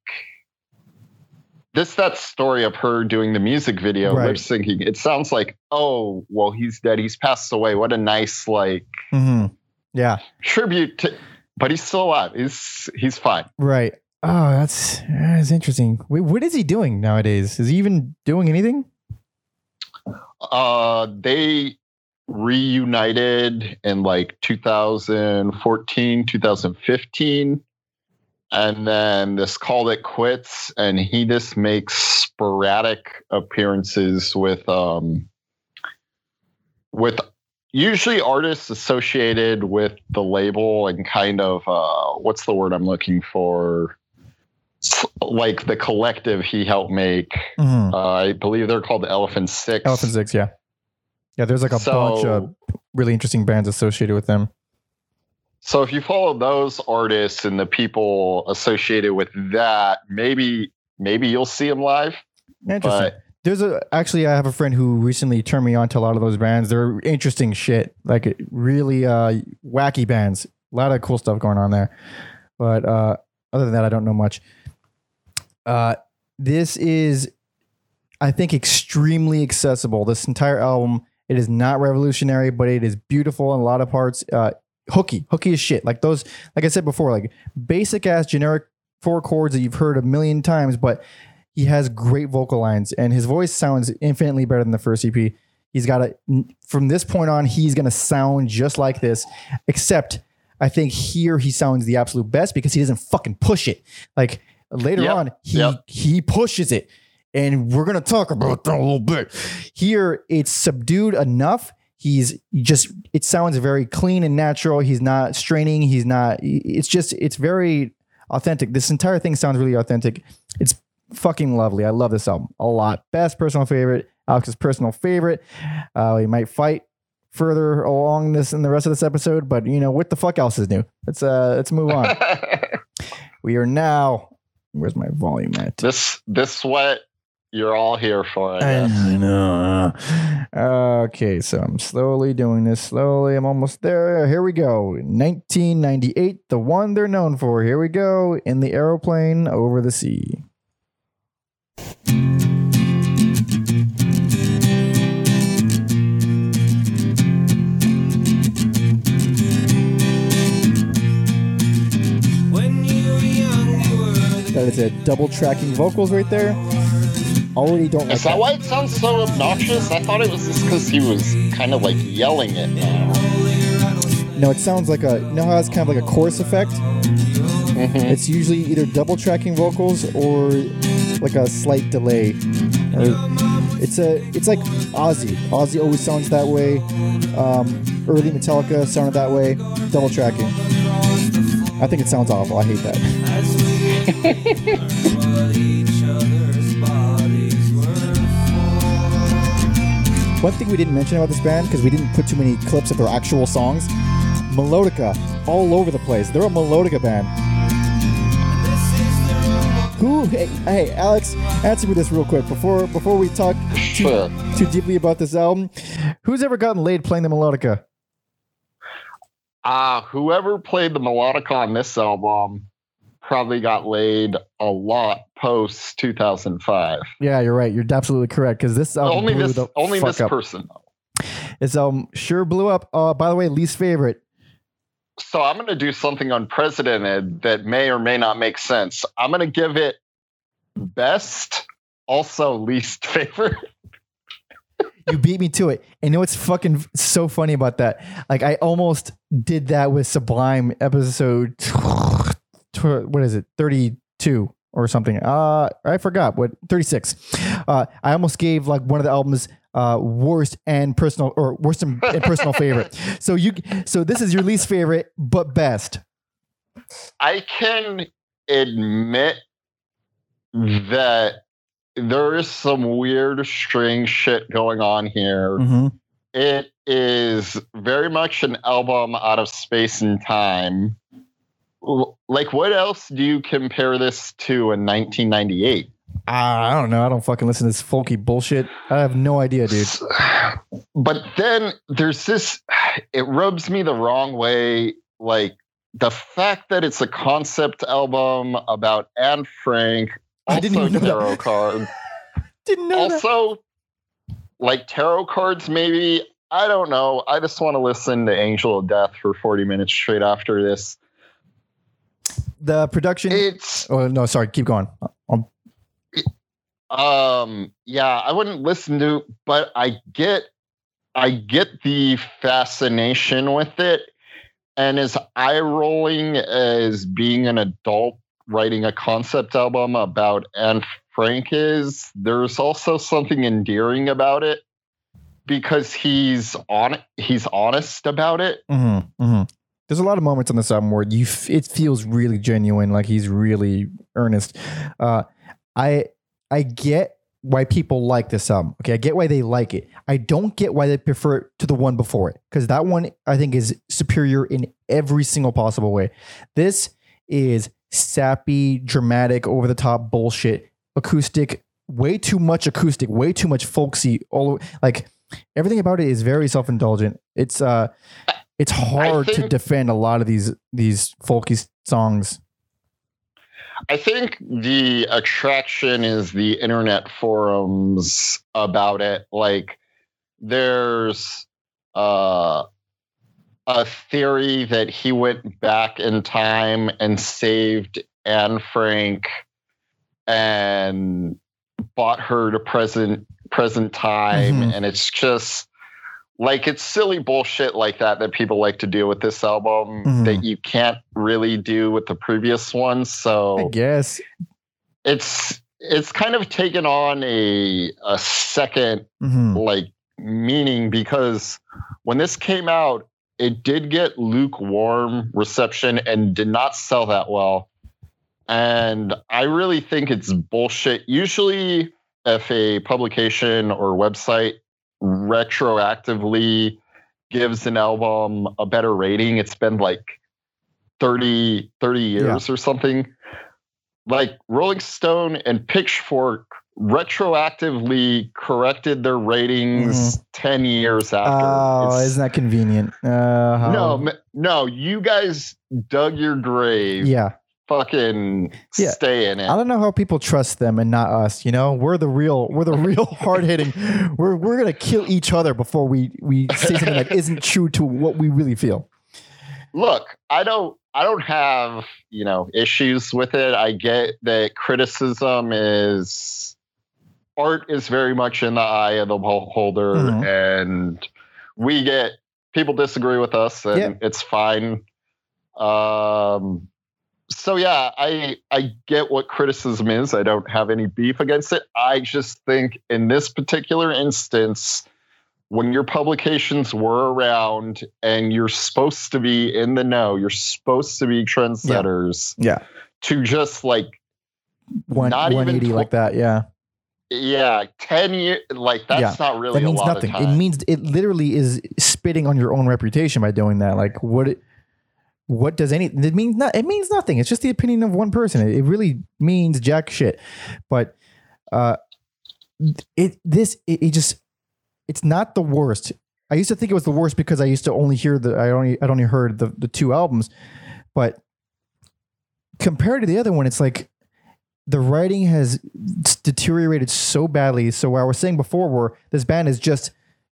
[SPEAKER 2] this that story of her doing the music video
[SPEAKER 1] Right.
[SPEAKER 2] lip syncing it sounds like oh well he's dead he's passed away what a nice like
[SPEAKER 1] hmm Yeah.
[SPEAKER 2] tribute to but he's still alive he's he's fine
[SPEAKER 1] Right. Oh, that's that's interesting. Wait, what is he doing nowadays? Is he even doing anything?
[SPEAKER 2] Uh they reunited in like 2014 2015 and then this called it quits and he just makes sporadic appearances with um with usually artists associated with the label and kind of uh what's the word i'm looking for like the collective he helped make
[SPEAKER 1] Mm-hmm.
[SPEAKER 2] uh, i believe they're called elephant six
[SPEAKER 1] Elephant Six. Yeah. Yeah. There's like a bunch of really interesting bands associated with them.
[SPEAKER 2] So if you follow those artists and the people associated with that, maybe maybe you'll see them live.
[SPEAKER 1] Interesting.
[SPEAKER 2] But
[SPEAKER 1] There's a actually I have a friend who recently turned me on to a lot of those bands. They're interesting shit, like really uh wacky bands. A lot of cool stuff going on there. But uh other than that, I don't know much. Uh this is I think extremely accessible. This entire album, it is not revolutionary, but it is beautiful in a lot of parts. Uh hooky, hooky as shit. Like those, like I said before, like basic ass generic four chords that you've heard a million times, but he has great vocal lines and his voice sounds infinitely better than the first EP. He's got a from this point on, he's gonna sound just like this, except I think here he sounds the absolute best because he doesn't fucking push it. Like later
[SPEAKER 2] Yep.
[SPEAKER 1] on, he
[SPEAKER 2] Yep.
[SPEAKER 1] he pushes it. And we're gonna talk about that a little bit. Here, it's subdued enough. He's just it sounds very clean and natural. He's not straining, he's not it's just it's very authentic. This entire thing sounds really authentic. It's fucking lovely. I love this album a lot. Best personal favorite. Alex's personal favorite. Uh, we might fight further along this in the rest of this episode, but you know what the fuck else is new? Let's uh let's move on. <laughs> we are now. Where's my volume at?
[SPEAKER 2] this this what you're all here for, I guess.
[SPEAKER 1] I know. Uh, okay, so I'm slowly doing this. Slowly, I'm almost there. Here we go. 1998, the one they're known for. Here we go. In the aeroplane over the sea. That is a double tracking vocals right there. Already don't like
[SPEAKER 2] Is that why it sounds so obnoxious? I thought it was just because he was kind of like yelling it now.
[SPEAKER 1] No, it sounds like a. You know how it's kind of like a chorus effect? It's usually either double tracking vocals or like a slight delay. Or- It's a. It's like Ozzy. Ozzy always sounds that way. Um, early Metallica sounded that way. Double tracking. I think it sounds awful. I hate that.
[SPEAKER 6] What each other's bodies were for.
[SPEAKER 1] One thing we didn't mention about this band because we didn't put too many clips of their actual songs. Melodica, all over the place. They're a melodica band. Who? Hey, hey, Alex, answer me this real quick before before we talk too,
[SPEAKER 2] Sure.
[SPEAKER 1] too deeply about this album. Who's ever gotten laid playing the melodica?
[SPEAKER 2] Uh, whoever played the melodica on this album probably got laid a lot post 2005.
[SPEAKER 1] Yeah, you're right. You're absolutely correct because this album
[SPEAKER 2] only this only this
[SPEAKER 1] up.
[SPEAKER 2] person.
[SPEAKER 1] This album sure blew up. Uh, by the way, least favorite.
[SPEAKER 2] So I'm going to do something unprecedented that may or may not make sense. I'm going to give it best, also least <laughs> favorite.
[SPEAKER 1] You beat me to it. And you know what's fucking so funny about that? Like I almost did that with Sublime episode. Tw- What is it? Thirty-two. or something. Uh, I forgot what 36. Uh, I almost gave like one of the albums uh worst and personal or worst and, and personal favorite. <laughs> So you so this is your least favorite but best.
[SPEAKER 2] I can admit that there is some weird string shit going on here.
[SPEAKER 1] Mm-hmm.
[SPEAKER 2] It is very much an album out of space and time. Like, what else do you compare this to in 1998?
[SPEAKER 1] Ah, I don't know. I don't fucking listen to this folky bullshit. I have no idea, dude.
[SPEAKER 2] But then there's this, it rubs me the wrong way. Like, the fact that it's a concept album about Anne Frank,
[SPEAKER 1] I didn't even know that.
[SPEAKER 2] tarot card. <laughs>
[SPEAKER 1] Didn't know that.
[SPEAKER 2] also like tarot cards maybe i don't know i just want to listen to angel of death for 40 minutes straight after this
[SPEAKER 1] The production.
[SPEAKER 2] it's
[SPEAKER 1] oh no, sorry. Keep going. Um,
[SPEAKER 2] um yeah i wouldn't listen to but i get i get the fascination with it and as eye rolling as being an adult writing a concept album about Anne Frank is, there's also something endearing about it because he's on he's honest about it.
[SPEAKER 1] mhm, mhm. There's a lot of moments on this album where you f- it feels really genuine, like he's really earnest. Uh, I I get why people like this album. Okay, I get why they like it. I don't get why they prefer it to the one before it because that one I think is superior in every single possible way. This is sappy, dramatic, over the top bullshit, acoustic, way too much acoustic, way too much folksy. All like everything about it is very self indulgent. It's uh, it's hard to defend a lot of these these folky songs.
[SPEAKER 2] I think the attraction is the internet forums about it. Like there's uh a theory that he went back in time and saved Anne Frank and bought her to present present time
[SPEAKER 1] Mhm.
[SPEAKER 2] and it's just like it's silly bullshit like that that people like to do with this album
[SPEAKER 1] Mhm.
[SPEAKER 2] that you can't really do with the previous ones
[SPEAKER 1] I
[SPEAKER 2] so
[SPEAKER 1] guess.
[SPEAKER 2] it's it's kind of taken on a a second
[SPEAKER 1] Mhm.
[SPEAKER 2] like meaning because when this came out it did get lukewarm reception and did not sell that well and i really think it's bullshit usually if a publication or website retroactively gives an album a better rating it's been like 30 30 years or something like rolling stone and pitchfork retroactively corrected their ratings 10 years after
[SPEAKER 1] Oh,
[SPEAKER 2] It's-
[SPEAKER 1] isn't that convenient? Uh,
[SPEAKER 2] no, no, you guys dug your grave.
[SPEAKER 1] Yeah.
[SPEAKER 2] Fucking
[SPEAKER 1] Yeah.
[SPEAKER 2] stay in it.
[SPEAKER 1] I don't know how people trust them and not us. You know, we're the real, we're the real <laughs> hard hitting. We're we're gonna kill each other before we we say something that isn't true to what we really feel.
[SPEAKER 2] Look, I don't I don't have, you know, issues with it. I get that criticism is art is very much in the eye of the beholder
[SPEAKER 1] Mhm.
[SPEAKER 2] and we get people disagree with us and
[SPEAKER 1] Yeah.
[SPEAKER 2] it's fine. Um so yeah, I I get what criticism is. I don't have any beef against it. I just think in this particular instance, when your publications were around and you're supposed to be in the know, you're supposed to be trendsetters
[SPEAKER 1] Yeah,
[SPEAKER 2] to just like
[SPEAKER 1] one
[SPEAKER 2] Not even
[SPEAKER 1] one eighty
[SPEAKER 2] tw-
[SPEAKER 1] like that. Yeah,
[SPEAKER 2] yeah, 10 years like that's
[SPEAKER 1] Yeah,
[SPEAKER 2] not really
[SPEAKER 1] that means
[SPEAKER 2] a lot
[SPEAKER 1] nothing. It means it literally is spitting on your own reputation by doing that. Like what? It, what does any? It means not. It means nothing. It's just the opinion of one person. It, it really means jack shit. But uh, it this it, it just it's not the worst. I used to think it was the worst because I used to only hear the I only I only heard the the two albums, but compared to the other one, it's like the writing has deteriorated so badly. So what I was saying before, where this band is just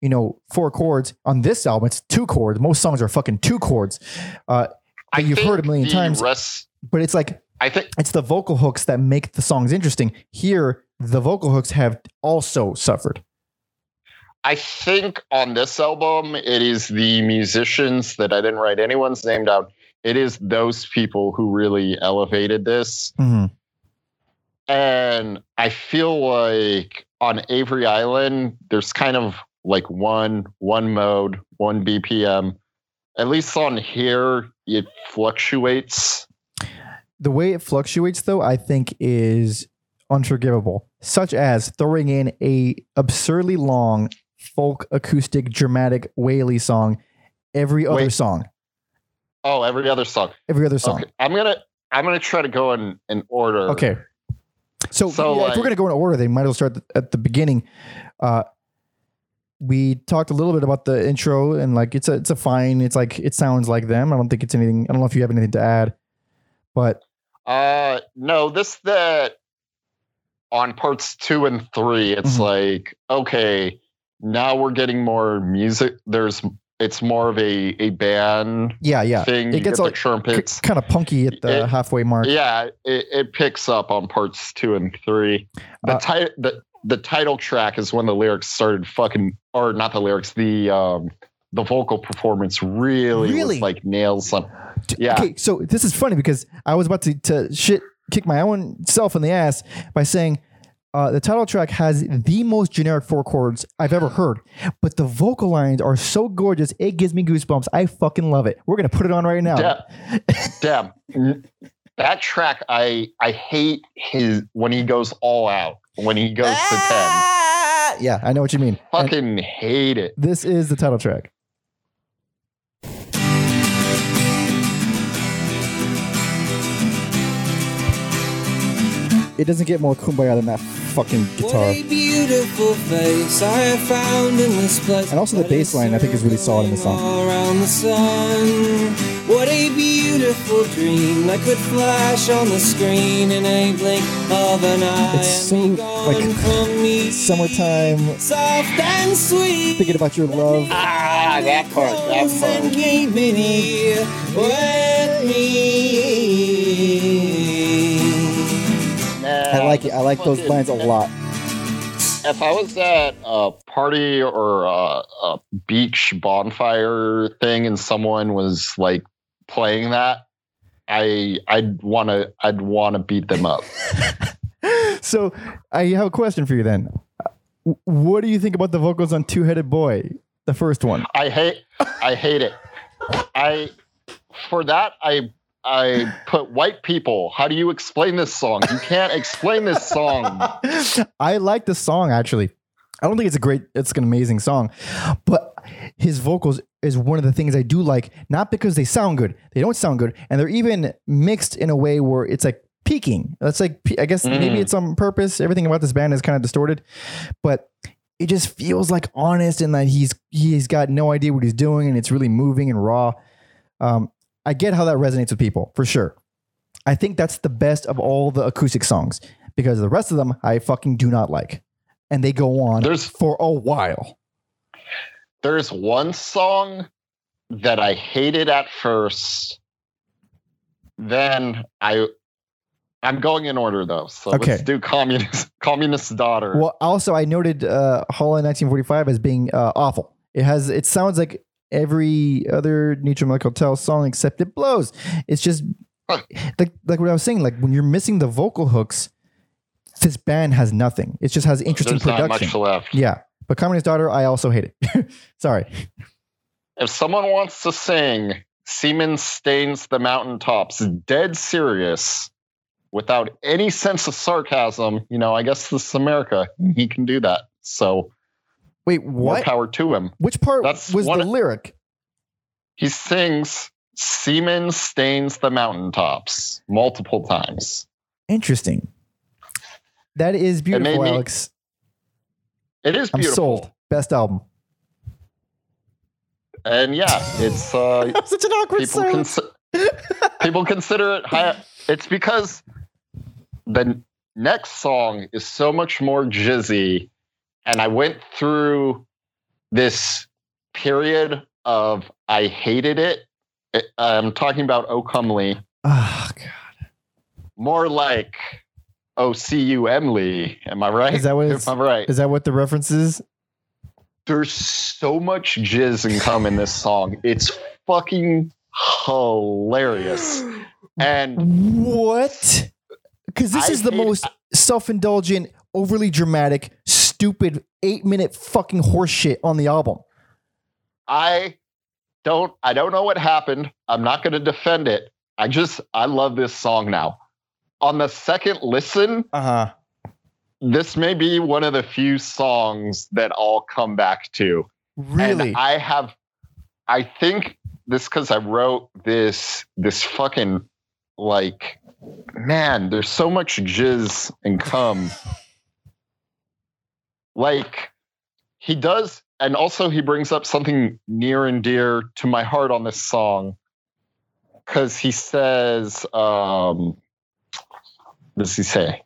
[SPEAKER 1] you know four chords on this album, it's two chords. Most songs are fucking two chords. Uh,
[SPEAKER 2] I
[SPEAKER 1] you've heard a million times.
[SPEAKER 2] Rest,
[SPEAKER 1] but it's like
[SPEAKER 2] I think
[SPEAKER 1] it's the vocal hooks that make the songs interesting. Here, the vocal hooks have also suffered.
[SPEAKER 2] I think on this album, it is the musicians that I didn't write anyone's name down. It is those people who really elevated this.
[SPEAKER 1] Mhm.
[SPEAKER 2] and I feel like on Avery Island, there's kind of like one one mode, one BPM. At least on here, it fluctuates.
[SPEAKER 1] The way it fluctuates, though, I think is unforgivable. Such as throwing in a absurdly long folk acoustic dramatic whaley song every other
[SPEAKER 2] Wait.
[SPEAKER 1] song.
[SPEAKER 2] Oh, every other song.
[SPEAKER 1] Every other song.
[SPEAKER 2] Okay, I'm gonna I'm gonna try to go in in order.
[SPEAKER 1] Okay. So,
[SPEAKER 2] So,
[SPEAKER 1] yeah, if we're gonna go in order, they might as well start at the beginning. Uh, we talked a little bit about the intro, and like it's a it's a fine. It's like it sounds like them. I don't think it's anything. I don't know if you have anything to add, but
[SPEAKER 2] Uh, no, this that on parts two and three, it's
[SPEAKER 1] Mhm.
[SPEAKER 2] like okay, now we're getting more music. There's it's more of a a band
[SPEAKER 1] yeah, yeah,
[SPEAKER 2] thing.
[SPEAKER 1] it gets
[SPEAKER 2] get
[SPEAKER 1] like
[SPEAKER 2] trumpets.
[SPEAKER 1] kind of punky at the
[SPEAKER 2] It-
[SPEAKER 1] halfway mark.
[SPEAKER 2] Yeah, it, it picks up on parts two and three. The
[SPEAKER 1] Uh,
[SPEAKER 2] title the the title track is when the lyrics started fucking or not the lyrics, the um the vocal performance really,
[SPEAKER 1] Really?
[SPEAKER 2] was like nails
[SPEAKER 1] D-
[SPEAKER 2] yeah.
[SPEAKER 1] Okay, so this is funny because I was about to, to shit kick my own self in the ass by saying uh, the title track has the most generic four chords I've ever heard, but the vocal lines are so gorgeous it gives me goosebumps. I fucking love it. We're gonna put it on right now.
[SPEAKER 2] Deb, that track I I hate his when he goes all out when he goes to ten.
[SPEAKER 1] Ah! Yeah, I know what you mean. And
[SPEAKER 2] Fucking hate it.
[SPEAKER 1] this is the title track. It doesn't get more kumbaya than that fucking
[SPEAKER 6] What
[SPEAKER 1] guitar.
[SPEAKER 6] a beautiful face I have found in this place.
[SPEAKER 1] And also the bass line, I think, is really solid in the song.
[SPEAKER 6] Around the sun. What a beautiful dream that could flash on the screen in a blink of an eye.
[SPEAKER 1] It's so, like,
[SPEAKER 6] from me.
[SPEAKER 1] Summertime,
[SPEAKER 6] soft and sweet.
[SPEAKER 1] thinking about your love.
[SPEAKER 2] Ah, that part, that
[SPEAKER 6] Close and
[SPEAKER 2] part.
[SPEAKER 1] I like it. I like those lines a lot.
[SPEAKER 2] If I was at a party or a, a beach bonfire thing and someone was like playing that, I I'd want to I'd want to beat them up. <laughs>
[SPEAKER 1] So I have a question for you then. Uh, What do you think about the vocals on Two Headed Boy, the first one?
[SPEAKER 2] I hate I hate it. I for that I I put white people. How do you explain this song? You can't explain this song. <laughs>
[SPEAKER 1] I like the song actually. I don't think it's a great, it's an amazing song, but his vocals is one of the things I do like. Not because they sound good, they don't sound good, and they're even mixed in a way where it's like peaking. That's like I guess maybe
[SPEAKER 2] Mm.
[SPEAKER 1] it's on purpose. Everything about this band is kind of distorted, but it just feels like honest and that he's he's got no idea what he's doing, and it's really moving and raw. Um, I get how that resonates with people for sure. I think that's the best of all the acoustic songs because the rest of them I fucking do not like, and they go on
[SPEAKER 2] There's
[SPEAKER 1] for a while.
[SPEAKER 2] there's one song that I hated at first. Then I I'm going in order though. So
[SPEAKER 1] Okay.
[SPEAKER 2] let's do communist <laughs> communist daughter.
[SPEAKER 1] Well, also I noted uh, in 1945 as being uh, awful. It has it sounds like every other Neutral Milk Hotel song except it blows. It's just like like what I was saying. Like when you're missing the vocal hooks, this band has nothing. It just has interesting
[SPEAKER 2] There's
[SPEAKER 1] production.
[SPEAKER 2] left.
[SPEAKER 1] Yeah, but Communist Daughter, I also hate it. <laughs> Sorry.
[SPEAKER 2] If someone wants to sing semen stains the mountaintops dead serious without any sense of sarcasm, you know, I guess this is America. He can do that. So
[SPEAKER 1] Wait,
[SPEAKER 2] more
[SPEAKER 1] what?
[SPEAKER 2] power to him.
[SPEAKER 1] Which part
[SPEAKER 2] That's
[SPEAKER 1] was
[SPEAKER 2] one-
[SPEAKER 1] the lyric?
[SPEAKER 2] He sings semen stains the mountaintops multiple times.
[SPEAKER 1] Interesting. That is beautiful,
[SPEAKER 2] me-
[SPEAKER 1] Alex.
[SPEAKER 2] It is beautiful.
[SPEAKER 1] I'm sold. Best album.
[SPEAKER 2] And yeah, it's uh <laughs>
[SPEAKER 1] Such an awkward
[SPEAKER 2] people consi- <laughs> people consider it high it's because the next song is so much more jizzy and i went through this period of i hated it. It- i'm talking about oh comely.
[SPEAKER 1] Oh, God.
[SPEAKER 2] more like oh see you emily. Am i right?
[SPEAKER 1] Is that what
[SPEAKER 2] am i right?
[SPEAKER 1] Is that what the reference is?
[SPEAKER 2] there's so much jizz and cum in this song. It's fucking hilarious. And
[SPEAKER 1] What? Because this
[SPEAKER 2] I
[SPEAKER 1] is the
[SPEAKER 2] hate-
[SPEAKER 1] most self-indulgent, overly dramatic, stupid eight-minute fucking horse shit on the album.
[SPEAKER 2] I don't I don't know what happened. I'm not going to defend it. I just I love this song now. On the second listen,
[SPEAKER 1] Uh-huh.
[SPEAKER 2] this may be one of the few songs that I'll come back to.
[SPEAKER 1] Really?
[SPEAKER 2] And I have I think this cuz I wrote this this fucking like man, there's so much jizz and cum. <laughs> like he does and also he brings up something near and dear to my heart on this song cuz he says um what does he say?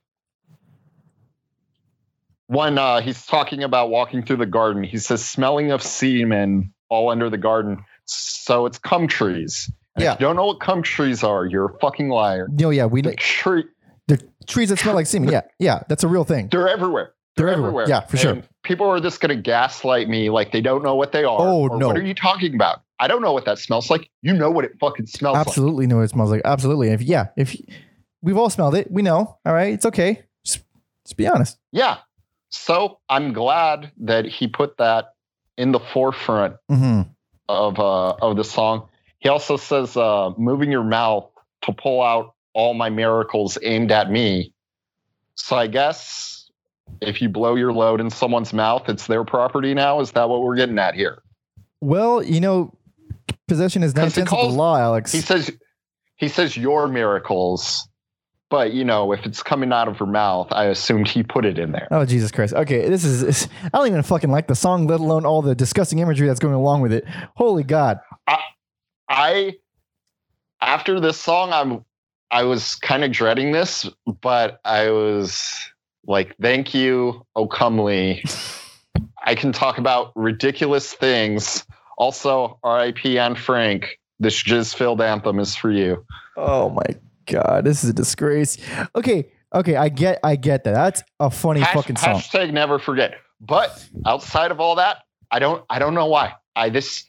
[SPEAKER 2] When uh, he's talking about walking through the garden, he says, smelling of semen all under the garden. So it's cum trees. And
[SPEAKER 1] Yeah.
[SPEAKER 2] If you don't know what cum trees are, you're a fucking liar.
[SPEAKER 1] no, yeah, we
[SPEAKER 2] The tree,
[SPEAKER 1] the trees that smell like semen. <laughs> Yeah, yeah, that's a real thing.
[SPEAKER 2] they're everywhere.
[SPEAKER 1] They're everywhere. Yeah, for sure.
[SPEAKER 2] People are just going to gaslight me like they don't know what they are.
[SPEAKER 1] Oh,
[SPEAKER 2] or
[SPEAKER 1] no.
[SPEAKER 2] What are you talking about? I don't know what that smells like. You know what it fucking smells like.
[SPEAKER 1] Absolutely know what it smells like. Absolutely. If yeah, if we've all smelled it, we know. All right, it's okay. Just, just be honest.
[SPEAKER 2] Yeah. So I'm glad that he put that in the forefront
[SPEAKER 1] hmm
[SPEAKER 2] of uh, of the song. He also says, uh, "Moving your mouth to pull out all my miracles aimed at me." So I guess if you blow your load in someone's mouth, it's their property now. Is that what we're getting at here?
[SPEAKER 1] Well, you know, possession is nine
[SPEAKER 2] 'Cause he
[SPEAKER 1] tenths of the law, Alex.
[SPEAKER 2] He says, he says your miracles, but you know if it's coming out of her mouth, I assumed he put it in there.
[SPEAKER 1] Oh Jesus Christ! Okay, this is. I don't even fucking like the song, let alone all the disgusting imagery that's going along with it. Holy God!
[SPEAKER 2] I after this song, I'm I was kind of dreading this, but I was like, "Thank you, O Comely." <laughs> I can talk about ridiculous things. Also, R.I.P. Anne Frank. This jizz-filled anthem is for you.
[SPEAKER 1] Oh my God! This is a disgrace. Okay, okay, I get, I get that. That's a funny
[SPEAKER 2] Hash-
[SPEAKER 1] fucking song.
[SPEAKER 2] Hashtag never forget. But outside of all that, I don't I don't know why. I this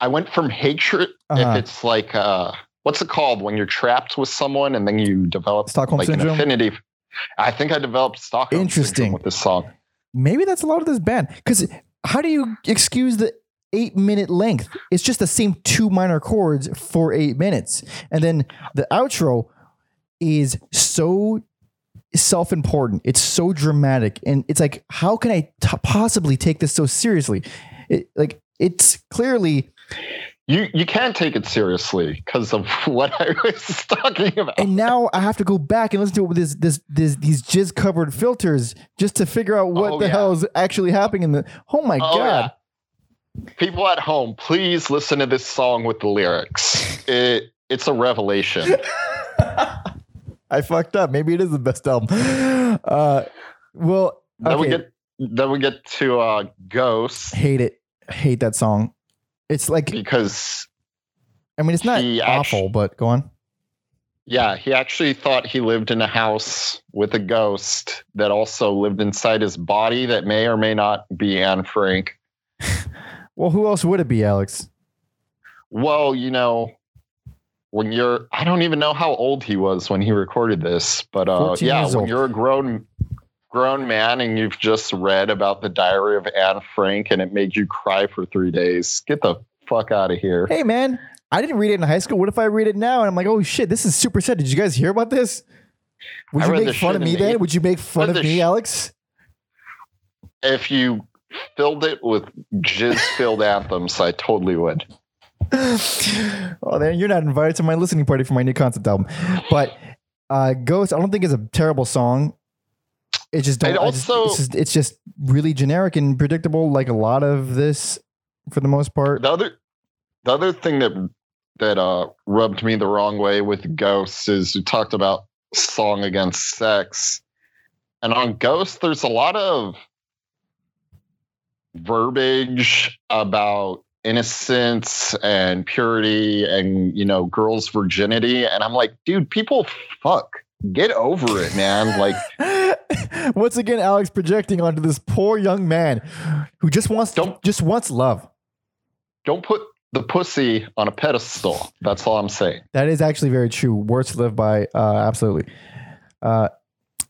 [SPEAKER 2] I went from hatred
[SPEAKER 1] Uh-huh.
[SPEAKER 2] if it's like uh what's it called when you're trapped with someone and then you develop
[SPEAKER 1] Stockholm
[SPEAKER 2] like
[SPEAKER 1] syndrome?
[SPEAKER 2] an affinity. I think I developed Stockholm
[SPEAKER 1] Interesting.
[SPEAKER 2] with this song.
[SPEAKER 1] Maybe that's a lot of this band. Because how do you excuse the eight minute length? It's just the same two minor chords for eight minutes. And then the outro is so self important. It's so dramatic. And it's like, how can I t- possibly take this so seriously? It, like, it's clearly,
[SPEAKER 2] You you can't take it seriously because of <laughs> what I was <laughs> talking about.
[SPEAKER 1] and now I have to go back and listen to it with this, this, this these jizz covered filters just to figure out what
[SPEAKER 2] Oh,
[SPEAKER 1] the
[SPEAKER 2] yeah.
[SPEAKER 1] hell is actually happening in the. Oh my
[SPEAKER 2] Oh,
[SPEAKER 1] God.
[SPEAKER 2] yeah. People at home, please listen to this song with the lyrics. <laughs> It it's a revelation.
[SPEAKER 1] I fucked up. Maybe it is the best album. Uh, well,
[SPEAKER 2] Then we get then we get to uh Ghost
[SPEAKER 1] hate it. Hate that song. It's like
[SPEAKER 2] because
[SPEAKER 1] I mean, it's not awful,
[SPEAKER 2] actu-
[SPEAKER 1] but go on.
[SPEAKER 2] yeah, he actually thought he lived in a house with a ghost that also lived inside his body that may or may not be Anne Frank. <laughs>
[SPEAKER 1] Well, who else would it be, Alex?
[SPEAKER 2] Well, you know, when you're I don't even know how old he was when he recorded this, but uh yeah, when
[SPEAKER 1] old.
[SPEAKER 2] you're a grown grown man and you've just read about the diary of Anne Frank and it made you cry for 3 days, get the fuck out of here.
[SPEAKER 1] Hey, man, I didn't read it in high school. What if I read it now and I'm like, oh shit, this is super sad. Did you guys hear about this? Would
[SPEAKER 2] I
[SPEAKER 1] you make fun of me then? Would you make fun of me,
[SPEAKER 2] sh-
[SPEAKER 1] Alex?
[SPEAKER 2] If you filled it with jizz-filled <laughs> anthems, I totally would.
[SPEAKER 1] oh, then you're not invited to my listening party for my new concept album. But uh, Ghost, I don't think is a terrible song. It just don't. I just-
[SPEAKER 2] also-
[SPEAKER 1] it's, just, it's just really generic and predictable, like a lot of this, for the most part.
[SPEAKER 2] The other the other thing that that uh rubbed me the wrong way with Ghosts is we talked about song against sex. And on Ghosts, there's a lot of verbiage about innocence and purity and you know girls' virginity. And I'm like, dude, people fuck. Get over it, man. Like <laughs>
[SPEAKER 1] Once again, Alex projecting onto this poor young man who just wants
[SPEAKER 2] Don't-
[SPEAKER 1] just wants love.
[SPEAKER 2] don't put the pussy on a pedestal. That's all I'm saying.
[SPEAKER 1] That is actually very true. Words to live by. Uh, absolutely. Uh,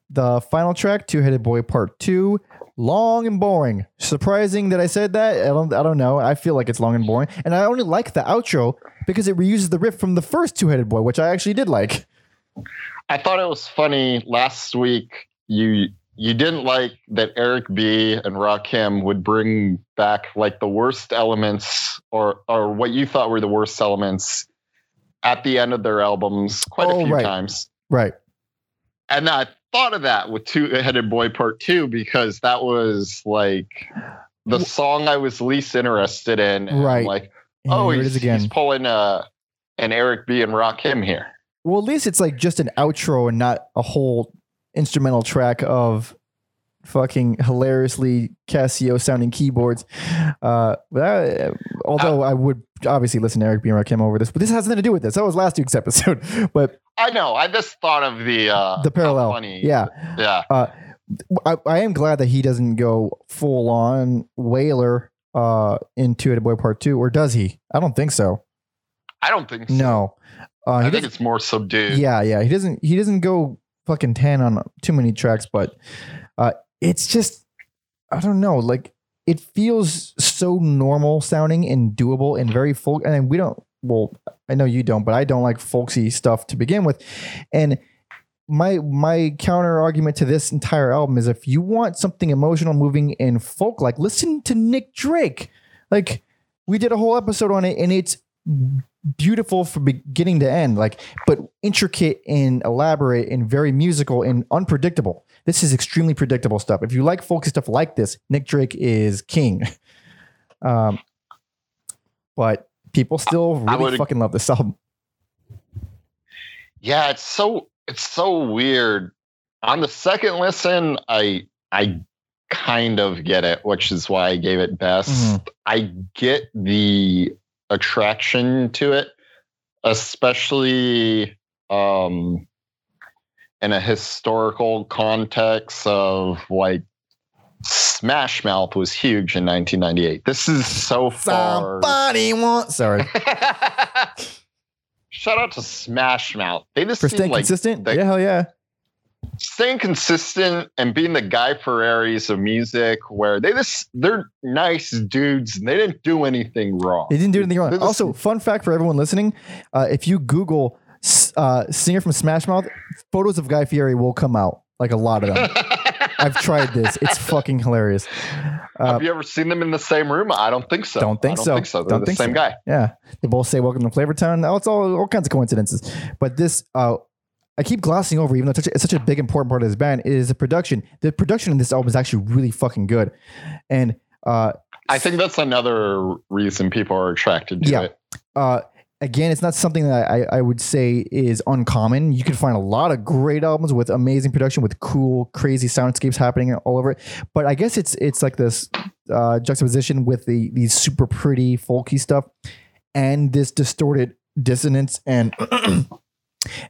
[SPEAKER 1] the final track, Two Headed Boy Part Two, long and boring. Surprising that I said that. I don't. I don't know. I feel like it's long and boring, and I only like the outro because it reuses the riff from the first Two Headed Boy, which I actually did like.
[SPEAKER 2] I thought it was funny last week. You you didn't like that Eric B and Rakim would bring back like the worst elements or or what you thought were the worst elements at the end of their albums quite
[SPEAKER 1] Oh,
[SPEAKER 2] a few
[SPEAKER 1] right.
[SPEAKER 2] times.
[SPEAKER 1] Right.
[SPEAKER 2] And I thought of that with Two Headed Boy Part Two because that was like the song I was least interested in. I'm
[SPEAKER 1] Right.
[SPEAKER 2] like, oh, he's, he's pulling uh, an Eric B and Rock Rakim here.
[SPEAKER 1] Well, at least it's like just an outro and not a whole instrumental track of fucking hilariously Casio sounding keyboards. Uh, but I, although I would obviously listen to Eric B. and Rakim over this, but this has nothing to do with this. That was last week's episode. <laughs> But
[SPEAKER 2] I know. I just thought of the uh,
[SPEAKER 1] the parallel,
[SPEAKER 2] funny.
[SPEAKER 1] yeah,
[SPEAKER 2] yeah.
[SPEAKER 1] I, I am glad that he doesn't go full on whaler uh, in Two Headed Boy Part Two, or does he? I don't think so.
[SPEAKER 2] I don't think so.
[SPEAKER 1] No, uh,
[SPEAKER 2] I think it's more subdued.
[SPEAKER 1] Yeah, yeah. He doesn't he doesn't go fucking 10 on too many tracks, but uh it's just I don't know, like it feels so normal sounding and doable and very folk and we don't well, I know you don't, but I don't like folksy stuff to begin with. And my my counter argument to this entire album is if you want something emotional, moving, and folk like, listen to Nick Drake. Like we did a whole episode on it, and it's beautiful from beginning to end. Like, but intricate and elaborate and very musical and unpredictable. This is extremely predictable stuff. If you like folksy stuff like this, Nick Drake is king. <laughs> Um, but people still really fucking love this <laughs> album.
[SPEAKER 2] Yeah, it's so it's so weird. On the second listen, I I kind of get it, which is why I gave it best.
[SPEAKER 1] Mhm.
[SPEAKER 2] I get the attraction to it, especially um in a historical context of like Smash Mouth was huge in 1998. This is so far.
[SPEAKER 1] Somebody wants. Sorry, <laughs>
[SPEAKER 2] Shout out to Smash Mouth. They just
[SPEAKER 1] for staying
[SPEAKER 2] like
[SPEAKER 1] consistent.
[SPEAKER 2] they-
[SPEAKER 1] yeah, hell yeah.
[SPEAKER 2] Staying consistent and being the Guy Fieris of music, where they just they're nice dudes and they didn't do anything wrong.
[SPEAKER 1] They didn't do anything wrong.
[SPEAKER 2] They're just-
[SPEAKER 1] Also, fun fact for everyone listening: uh, if you Google uh, singer from Smash Mouth, photos of Guy Fieri will come out. Like a lot of them. <laughs> I've tried this. It's fucking hilarious. Uh,
[SPEAKER 2] Have you ever seen them in the same room? I don't think so.
[SPEAKER 1] Don't think
[SPEAKER 2] I don't
[SPEAKER 1] so.
[SPEAKER 2] Think so. They're
[SPEAKER 1] Don't
[SPEAKER 2] the
[SPEAKER 1] think
[SPEAKER 2] same
[SPEAKER 1] so.
[SPEAKER 2] guy.
[SPEAKER 1] yeah, they both say "Welcome to Flavortown." Oh, it's all all kinds of coincidences. But this, uh, I keep glossing over, even though it's such, a, it's such a big important part of this band. Is the production. The production in this album is actually really fucking good, and uh,
[SPEAKER 2] I think that's another reason people are attracted to
[SPEAKER 1] Yeah.
[SPEAKER 2] it.
[SPEAKER 1] uh, again, it's not something that I, I would say is uncommon. You can find a lot of great albums with amazing production, with cool, crazy soundscapes happening all over it. But I guess it's it's like this uh, juxtaposition with the these super pretty folky stuff and this distorted dissonance and <clears throat>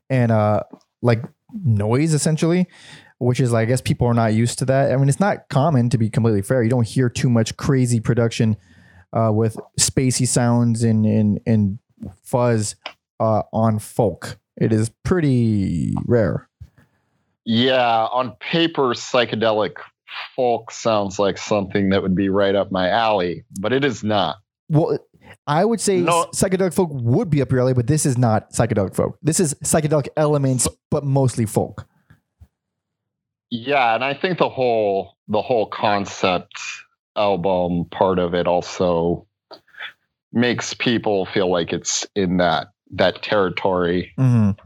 [SPEAKER 1] and uh like noise essentially. Which is, like I guess, people are not used to that. I mean, it's not common to be completely fair. You don't hear too much crazy production uh, with spacey sounds and and, and fuzz uh, on folk. It is pretty rare.
[SPEAKER 2] Yeah, on paper, psychedelic folk sounds like something that would be right up my alley, but it is not.
[SPEAKER 1] Well, I would say
[SPEAKER 2] No.
[SPEAKER 1] psychedelic folk would be up your alley, but this is not psychedelic folk. This is psychedelic elements, but mostly folk.
[SPEAKER 2] Yeah, and I think the whole the whole concept album part of it also makes people feel like it's in that that territory.
[SPEAKER 1] Mhm.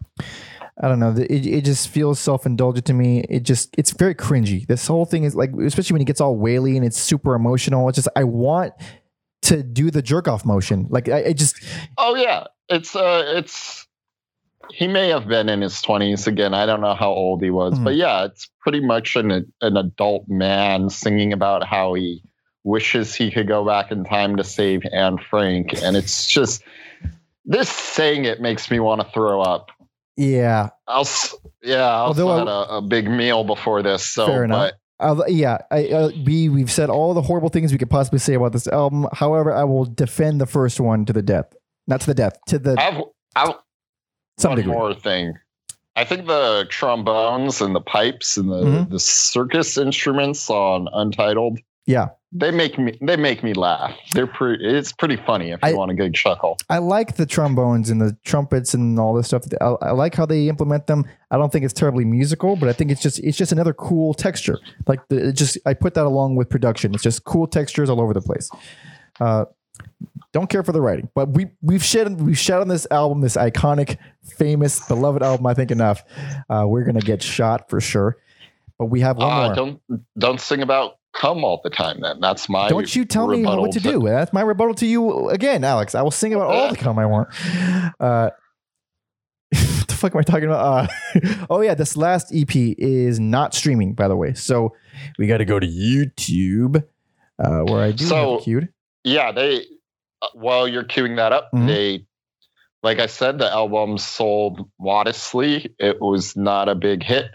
[SPEAKER 1] I don't know. It, it just feels self indulgent to me. It just it's very cringy. This whole thing is like, especially when it gets all whaley and it's super emotional. It's just I want to do the jerk off motion. Like I, I just
[SPEAKER 2] Oh yeah, it's uh it's he may have been in his 20s again. I don't know how old he was,
[SPEAKER 1] Mhm.
[SPEAKER 2] but yeah, it's pretty much an an adult man singing about how he wishes he could go back in time to save Anne Frank and it's just this saying it makes me want to throw up.
[SPEAKER 1] yeah.
[SPEAKER 2] I'll yeah, I also
[SPEAKER 1] Although
[SPEAKER 2] had a, a big meal before this, so
[SPEAKER 1] Fair enough.
[SPEAKER 2] but
[SPEAKER 1] Uh, yeah, I, uh, we we've said all the horrible things we could possibly say about this album. However, I will defend the first one to the death, not to the death, to the
[SPEAKER 2] I have, I have
[SPEAKER 1] some
[SPEAKER 2] one
[SPEAKER 1] degree.
[SPEAKER 2] more thing. I think the trombones and the pipes and the,
[SPEAKER 1] Mhm.
[SPEAKER 2] the circus instruments on Untitled,
[SPEAKER 1] Yeah.
[SPEAKER 2] They make me they make me laugh. They're pretty. It's pretty funny if you
[SPEAKER 1] I-
[SPEAKER 2] want a good chuckle.
[SPEAKER 1] I like the trombones and the trumpets and all this stuff. I, I like how they implement them. I don't think it's terribly musical, but I think it's just it's just another cool texture. Like the, it just I put that along with production. It's just cool textures all over the place. Uh, don't care for the writing, but we we've shed we've shed on this album, this iconic, famous, beloved album. I think enough. Uh, we're gonna get shot for sure, but we have one
[SPEAKER 2] Uh,
[SPEAKER 1] more.
[SPEAKER 2] don't don't sing about come all the time. Then that's my.
[SPEAKER 1] Don't you tell me what to do. That's my rebuttal to you again, Alex. I will sing about all the <laughs> cum I want. Uh, <laughs> what the fuck am I talking about? Uh, <laughs> oh yeah, this last EP is not streaming, by the way. So we got to go to YouTube, uh, where I do
[SPEAKER 2] So-
[SPEAKER 1] it queued.
[SPEAKER 2] Yeah, they. Uh, while you're queuing that up,
[SPEAKER 1] Mhm.
[SPEAKER 2] they. Like I said, the album sold modestly. It was not a big hit.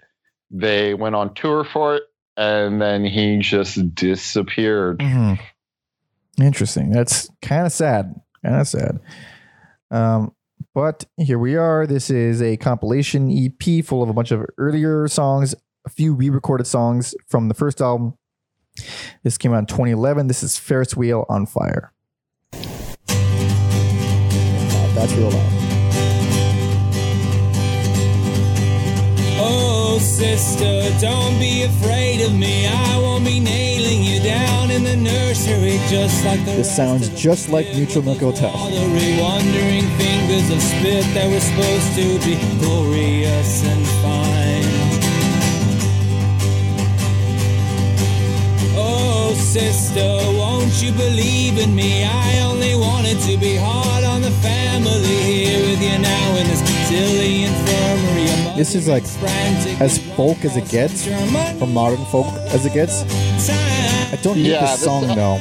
[SPEAKER 2] They went on tour for it, and then he just disappeared.
[SPEAKER 1] Mhm. Interesting. That's kind of sad. Kind of sad. Um, but here we are. This is a compilation EP full of a bunch of earlier songs, a few re-recorded songs from the first album. This came out in 2011. This is Ferris Wheel on Fire. Wow, that's real loud.
[SPEAKER 6] Sister, don't be afraid of me. I won't be nailing you down in the nursery just like the
[SPEAKER 1] This sounds just like Neutral Milk Hotel.
[SPEAKER 6] wandering fingers of spit that were supposed to be glorious and fine. Oh, sister, won't you believe in me? I only wanted to be hard on the family here with you now in this silly infirmary.
[SPEAKER 1] This is like as folk as it gets, from modern folk as it gets. I don't hate
[SPEAKER 2] Yeah,
[SPEAKER 1] this
[SPEAKER 2] this-
[SPEAKER 1] song uh, though.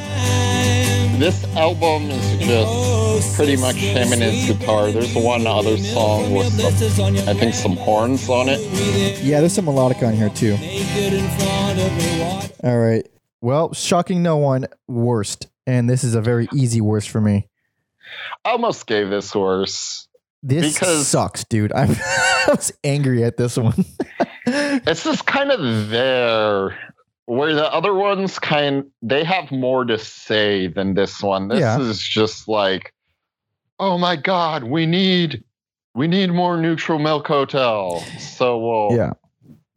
[SPEAKER 2] This album is just oh, pretty much him and his guitar. There's one other song with some, I think some horns on it.
[SPEAKER 1] Yeah, there's some melodic on here too. All right. Well, shocking no one, worst. And this is a very easy worst for me.
[SPEAKER 2] I almost gave this worse.
[SPEAKER 1] This
[SPEAKER 2] Because-
[SPEAKER 1] sucks, dude. I'm, <laughs> I was angry at this one. <laughs>
[SPEAKER 2] It's just kind of there where the other ones kind they have more to say than this one. This
[SPEAKER 1] Yeah.
[SPEAKER 2] is just like, oh my god, we need we need more neutral milk hotel. So we'll
[SPEAKER 1] yeah.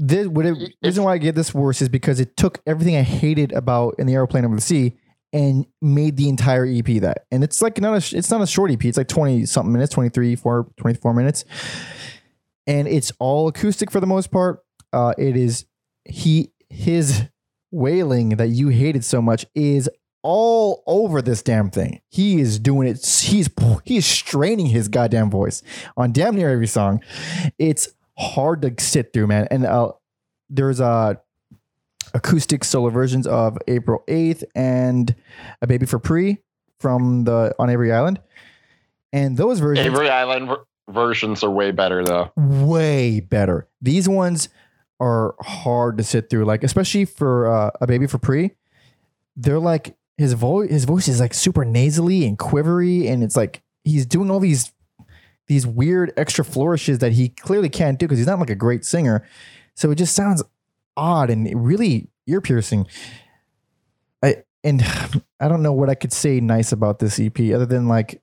[SPEAKER 1] This, what it, reason why I get this worse is because it took everything I hated about in the aeroplane over the sea and made the entire EP that. And it's like not a it's not a short EP. It's like 20 something minutes, 23, 4, 24 minutes. And it's all acoustic for the most part. Uh, it is he his wailing that you hated so much is all over this damn thing. He is doing it. He's he's straining his goddamn voice on damn near every song. It's hard to sit through, man. And uh, there's a acoustic solo versions of April 8th and A Baby for Pree from the On Avery Island. And those versions
[SPEAKER 2] Avery Island ver- versions are way better though.
[SPEAKER 1] way better. These ones are hard to sit through, like especially for uh, a baby for Pree. They're like his voice. His voice is like super nasally and quivery, and it's like he's doing all these these weird extra flourishes that he clearly can't do because he's not like a great singer. So it just sounds odd and really ear piercing. I and <sighs> I don't know what I could say nice about this EP other than like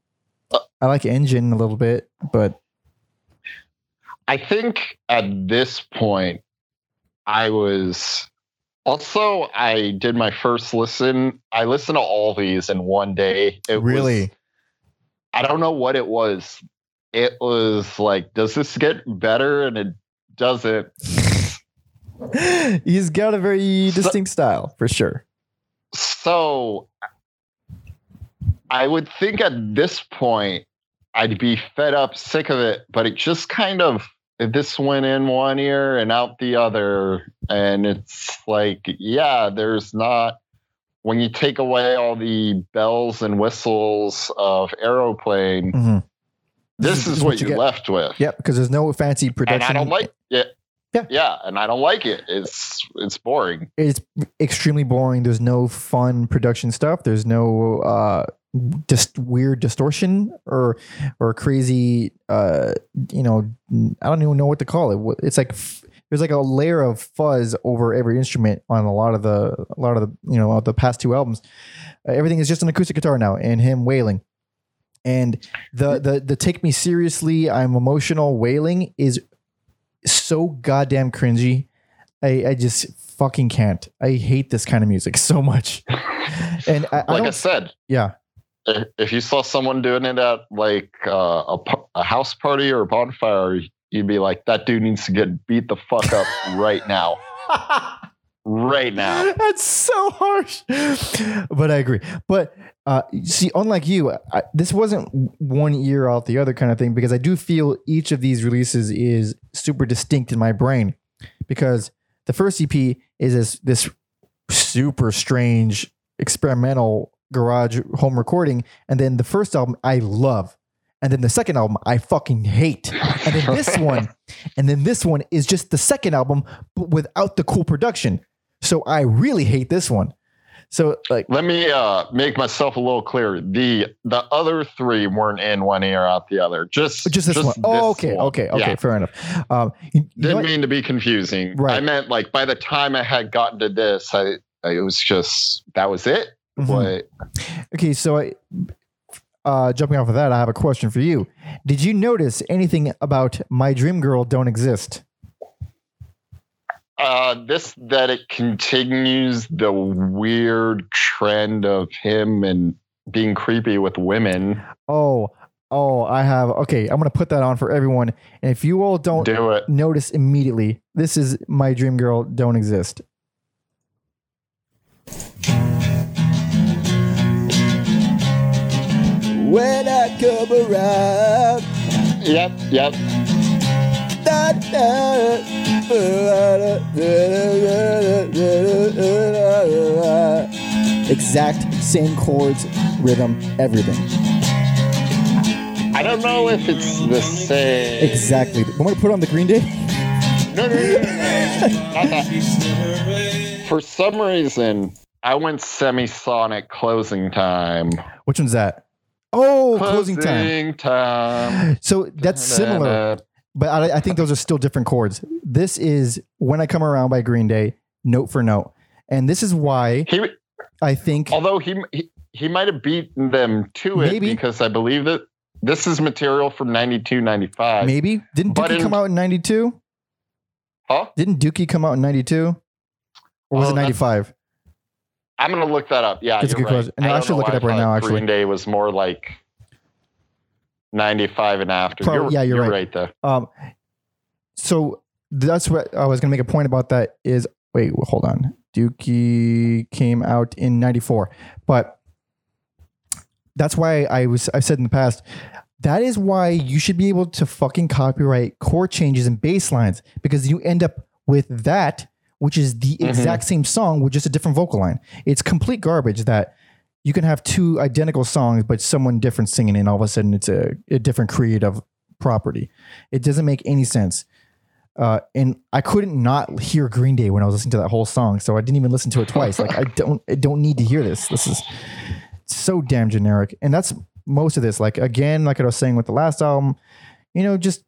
[SPEAKER 1] I like Engine a little bit, but
[SPEAKER 2] I think at this point, I was also I did my first listen. I listened to all these in one day. It
[SPEAKER 1] really.
[SPEAKER 2] was, I don't know what it was. It was like, does this get better? And it doesn't. <laughs>
[SPEAKER 1] He's got a very
[SPEAKER 2] So-
[SPEAKER 1] distinct style for sure.
[SPEAKER 2] So I would think at this point I'd be fed up, sick of it, but it just kind of this went in one ear and out the other. And it's like, yeah, there's not when you take away all the bells and whistles of aeroplane,
[SPEAKER 1] Mhm.
[SPEAKER 2] This is what,
[SPEAKER 1] you
[SPEAKER 2] you're left with.
[SPEAKER 1] Yep, because there's no fancy production. And.
[SPEAKER 2] I don't like it.
[SPEAKER 1] Yeah.
[SPEAKER 2] Yeah, and I don't like it. It's it's boring.
[SPEAKER 1] It's extremely boring. There's no fun production stuff. There's no uh, just weird distortion or or crazy uh you know I don't even know what to call it. It's like there's like a layer of fuzz over every instrument on a lot of the a lot of the you know the past two albums. Uh, everything is just an acoustic guitar now and him wailing. And the the the take me seriously, I'm emotional wailing is so goddamn cringy. I I just fucking can't. I hate this kind of music <laughs> so much. And I, I
[SPEAKER 2] like I,
[SPEAKER 1] don't
[SPEAKER 2] said,
[SPEAKER 1] yeah.
[SPEAKER 2] if if you saw someone doing it at like uh, a, a house party or a bonfire, you'd be like, that dude needs to get beat the fuck up <laughs> right now. <laughs> Right now. <laughs>
[SPEAKER 1] That's so harsh. But I agree. But uh, see, unlike you, I, this wasn't one year out the other kind of thing because I do feel each of these releases is super distinct in my brain. Because the first EP is this, this super strange experimental garage home recording, and then the first album I love. And then the second album I fucking hate. And then this <laughs> one, and then this one is just the second album, but without the cool production. So I really hate this one. So like
[SPEAKER 2] Let me uh, make myself a little clearer. The the other three weren't in one ear out the other. Just
[SPEAKER 1] just this one. Oh, okay,
[SPEAKER 2] one.
[SPEAKER 1] okay, okay,
[SPEAKER 2] Yeah.
[SPEAKER 1] fair enough. Um, you- you
[SPEAKER 2] Didn't mean to be confusing.
[SPEAKER 1] Right.
[SPEAKER 2] I meant like by the time I had gotten to this, I, I it was just that was it.
[SPEAKER 1] Mhm.
[SPEAKER 2] But
[SPEAKER 1] Okay, so I, uh, jumping off of that, I have a question for you. Did you notice anything about my dream girl don't exist?
[SPEAKER 2] Uh, this that it continues the weird trend of him and being creepy with women.
[SPEAKER 1] Oh, oh, I have. Okay, I'm gonna put that on for everyone. And if you all don't
[SPEAKER 2] Do it.
[SPEAKER 1] notice immediately, this is my dream girl don't exist.
[SPEAKER 6] When I come around,
[SPEAKER 2] Yep, yep.
[SPEAKER 6] da, da,
[SPEAKER 1] Exact same chords, rhythm, everything.
[SPEAKER 2] I don't know if it's the same.
[SPEAKER 1] Exactly. Want to put on the Green Day?
[SPEAKER 2] No, no, no, no, no. Not that. For some reason, I went semisonic closing time.
[SPEAKER 1] Which one's that? Oh, closing time.
[SPEAKER 2] Closing time.
[SPEAKER 1] So that's similar, but I, I think those are still different chords. This is "When I Come Around" by Green Day, note for note, and this is why
[SPEAKER 2] He,
[SPEAKER 1] I think
[SPEAKER 2] although he, he he might have beaten them to it
[SPEAKER 1] Maybe.
[SPEAKER 2] because I believe that this is material from 92, 95.
[SPEAKER 1] maybe didn't Dookie
[SPEAKER 2] in-
[SPEAKER 1] come out in '92?
[SPEAKER 2] Huh?
[SPEAKER 1] Didn't Dookie come out in '92, or was
[SPEAKER 2] Oh,
[SPEAKER 1] it '95?
[SPEAKER 2] I'm gonna look that up. Yeah,
[SPEAKER 1] That's a good
[SPEAKER 2] right.
[SPEAKER 1] question. No, I
[SPEAKER 2] don't
[SPEAKER 1] should look it up right
[SPEAKER 2] I
[SPEAKER 1] now, actually.
[SPEAKER 2] Green Day was more like 95 and after.
[SPEAKER 1] Probably-
[SPEAKER 2] you're,
[SPEAKER 1] yeah, you're right.
[SPEAKER 2] right there.
[SPEAKER 1] Um, so that's what I was going to make a point about. That is, wait, hold on. Dookie came out in '94, but that's why I was. I said in the past. That is why you should be able to fucking copyright chord changes and bass lines because you end up with that, which is the
[SPEAKER 2] Mhm.
[SPEAKER 1] exact same song with just a different vocal line. It's complete garbage that you can have two identical songs, but someone different singing, and all of a sudden it's a, a different creative property. It doesn't make any sense. Uh, and I couldn't not hear Green Day when I was listening to that whole song, so I didn't even listen to it twice. like I <laughs> don't, I don't need to hear this. This is so damn generic, and that's most of this. Like again, like I was saying with the last album, you know, just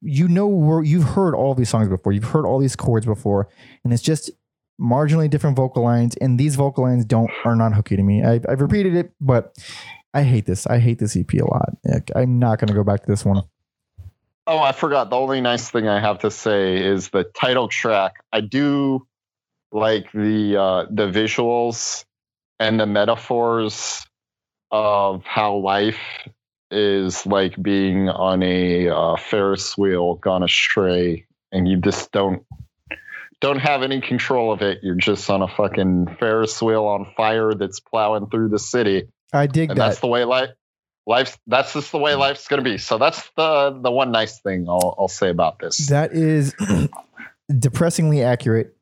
[SPEAKER 1] you know, where you've heard all these songs before, you've heard all these chords before, and it's just marginally different vocal lines, and these vocal lines don't are not hooky to me. I've, I've repeated it, but I hate this. I hate this EP a lot. I'm not going to go back to this one.
[SPEAKER 2] Oh, I forgot. The only nice thing I have to say is the title track. I do like the uh, the visuals and the metaphors of how life is like being on a uh, Ferris wheel gone astray, and you just don't don't have any control of it. You're just on a fucking Ferris wheel on fire that's plowing through the city
[SPEAKER 1] I dig
[SPEAKER 2] and
[SPEAKER 1] that.
[SPEAKER 2] that's the way life life's that's just the way life's gonna be so that's the the one nice thing i'll, I'll say about this
[SPEAKER 1] That is <clears throat> depressingly accurate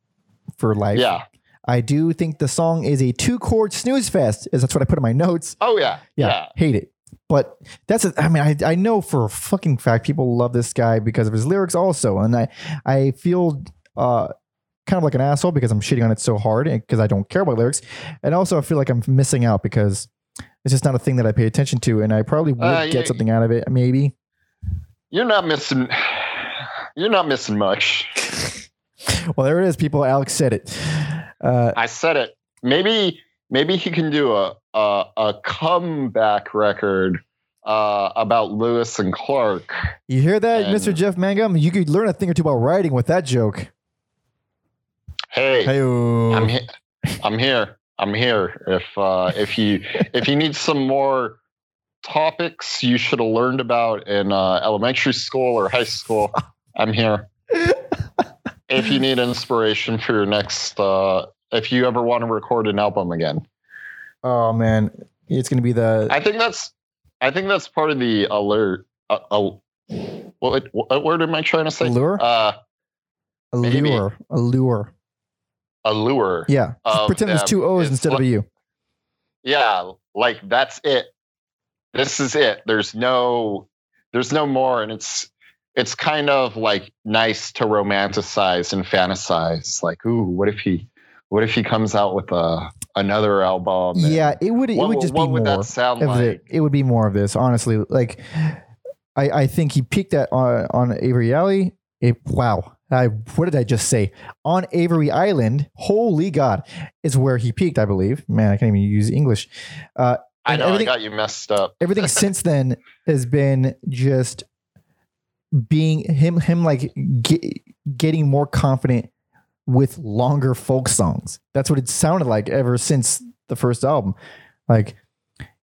[SPEAKER 1] for life.
[SPEAKER 2] yeah
[SPEAKER 1] I do think the song is a two chord snooze fest, is that's what I put in my notes.
[SPEAKER 2] oh yeah
[SPEAKER 1] Yeah,
[SPEAKER 2] yeah,
[SPEAKER 1] hate it. But that's, a, I mean, I, I know for a fucking fact people love this guy because of his lyrics also. And I, I feel uh, kind of like an asshole because I'm shitting on it so hard because I don't care about lyrics. And also I feel like I'm missing out because It's just not a thing that I pay attention to, and I probably would
[SPEAKER 2] Uh,
[SPEAKER 1] get something out of it. Maybe.
[SPEAKER 2] You're not missing. You're not missing much. <laughs>
[SPEAKER 1] Well, there it is, people. Alex said it. Uh,
[SPEAKER 2] I said it. Maybe maybe he can do a a, a comeback record uh, about Lewis and Clark.
[SPEAKER 1] you hear that,
[SPEAKER 2] And-
[SPEAKER 1] Mr. Jeff Mangum? You could learn a thing or two about writing with that joke.
[SPEAKER 2] Hey,
[SPEAKER 1] Hey,
[SPEAKER 2] I'm here. I'm here. I'm here. If uh, if you if you need some more topics you should have learned about in uh, elementary school or high school, <laughs> I'm here. if you need inspiration for your next, uh, if you ever want to record an album again,
[SPEAKER 1] oh man, it's gonna be the
[SPEAKER 2] I think that's I think that's part of the alert. Uh, uh, what, what word am I trying to say?
[SPEAKER 1] Allure?
[SPEAKER 2] Uh, maybe.
[SPEAKER 1] allure, allure.
[SPEAKER 2] Allure.
[SPEAKER 1] Yeah, just
[SPEAKER 2] Of
[SPEAKER 1] pretend there's two O's
[SPEAKER 2] It's
[SPEAKER 1] instead of a U.
[SPEAKER 2] yeah like that's it this is it there's no there's no more and it's it's kind of like nice to romanticize and fantasize like ooh what if he what if he comes out with a another album
[SPEAKER 1] Yeah, it would. It
[SPEAKER 2] what,
[SPEAKER 1] would just
[SPEAKER 2] what
[SPEAKER 1] be
[SPEAKER 2] would
[SPEAKER 1] more.
[SPEAKER 2] that sound
[SPEAKER 1] of
[SPEAKER 2] like
[SPEAKER 1] it. It would be more of this, honestly. Like, I, I think he peaked that on, uh, on Avery Alley. It, wow, I what did I just say? On Avery Island, holy God, is where he peaked. I believe. Man, I can't even use English. Uh,
[SPEAKER 2] i know i got you messed up <laughs>
[SPEAKER 1] everything since then has been just being him. Him like get, getting more confident with longer folk songs. That's what it sounded like ever since the first album. Like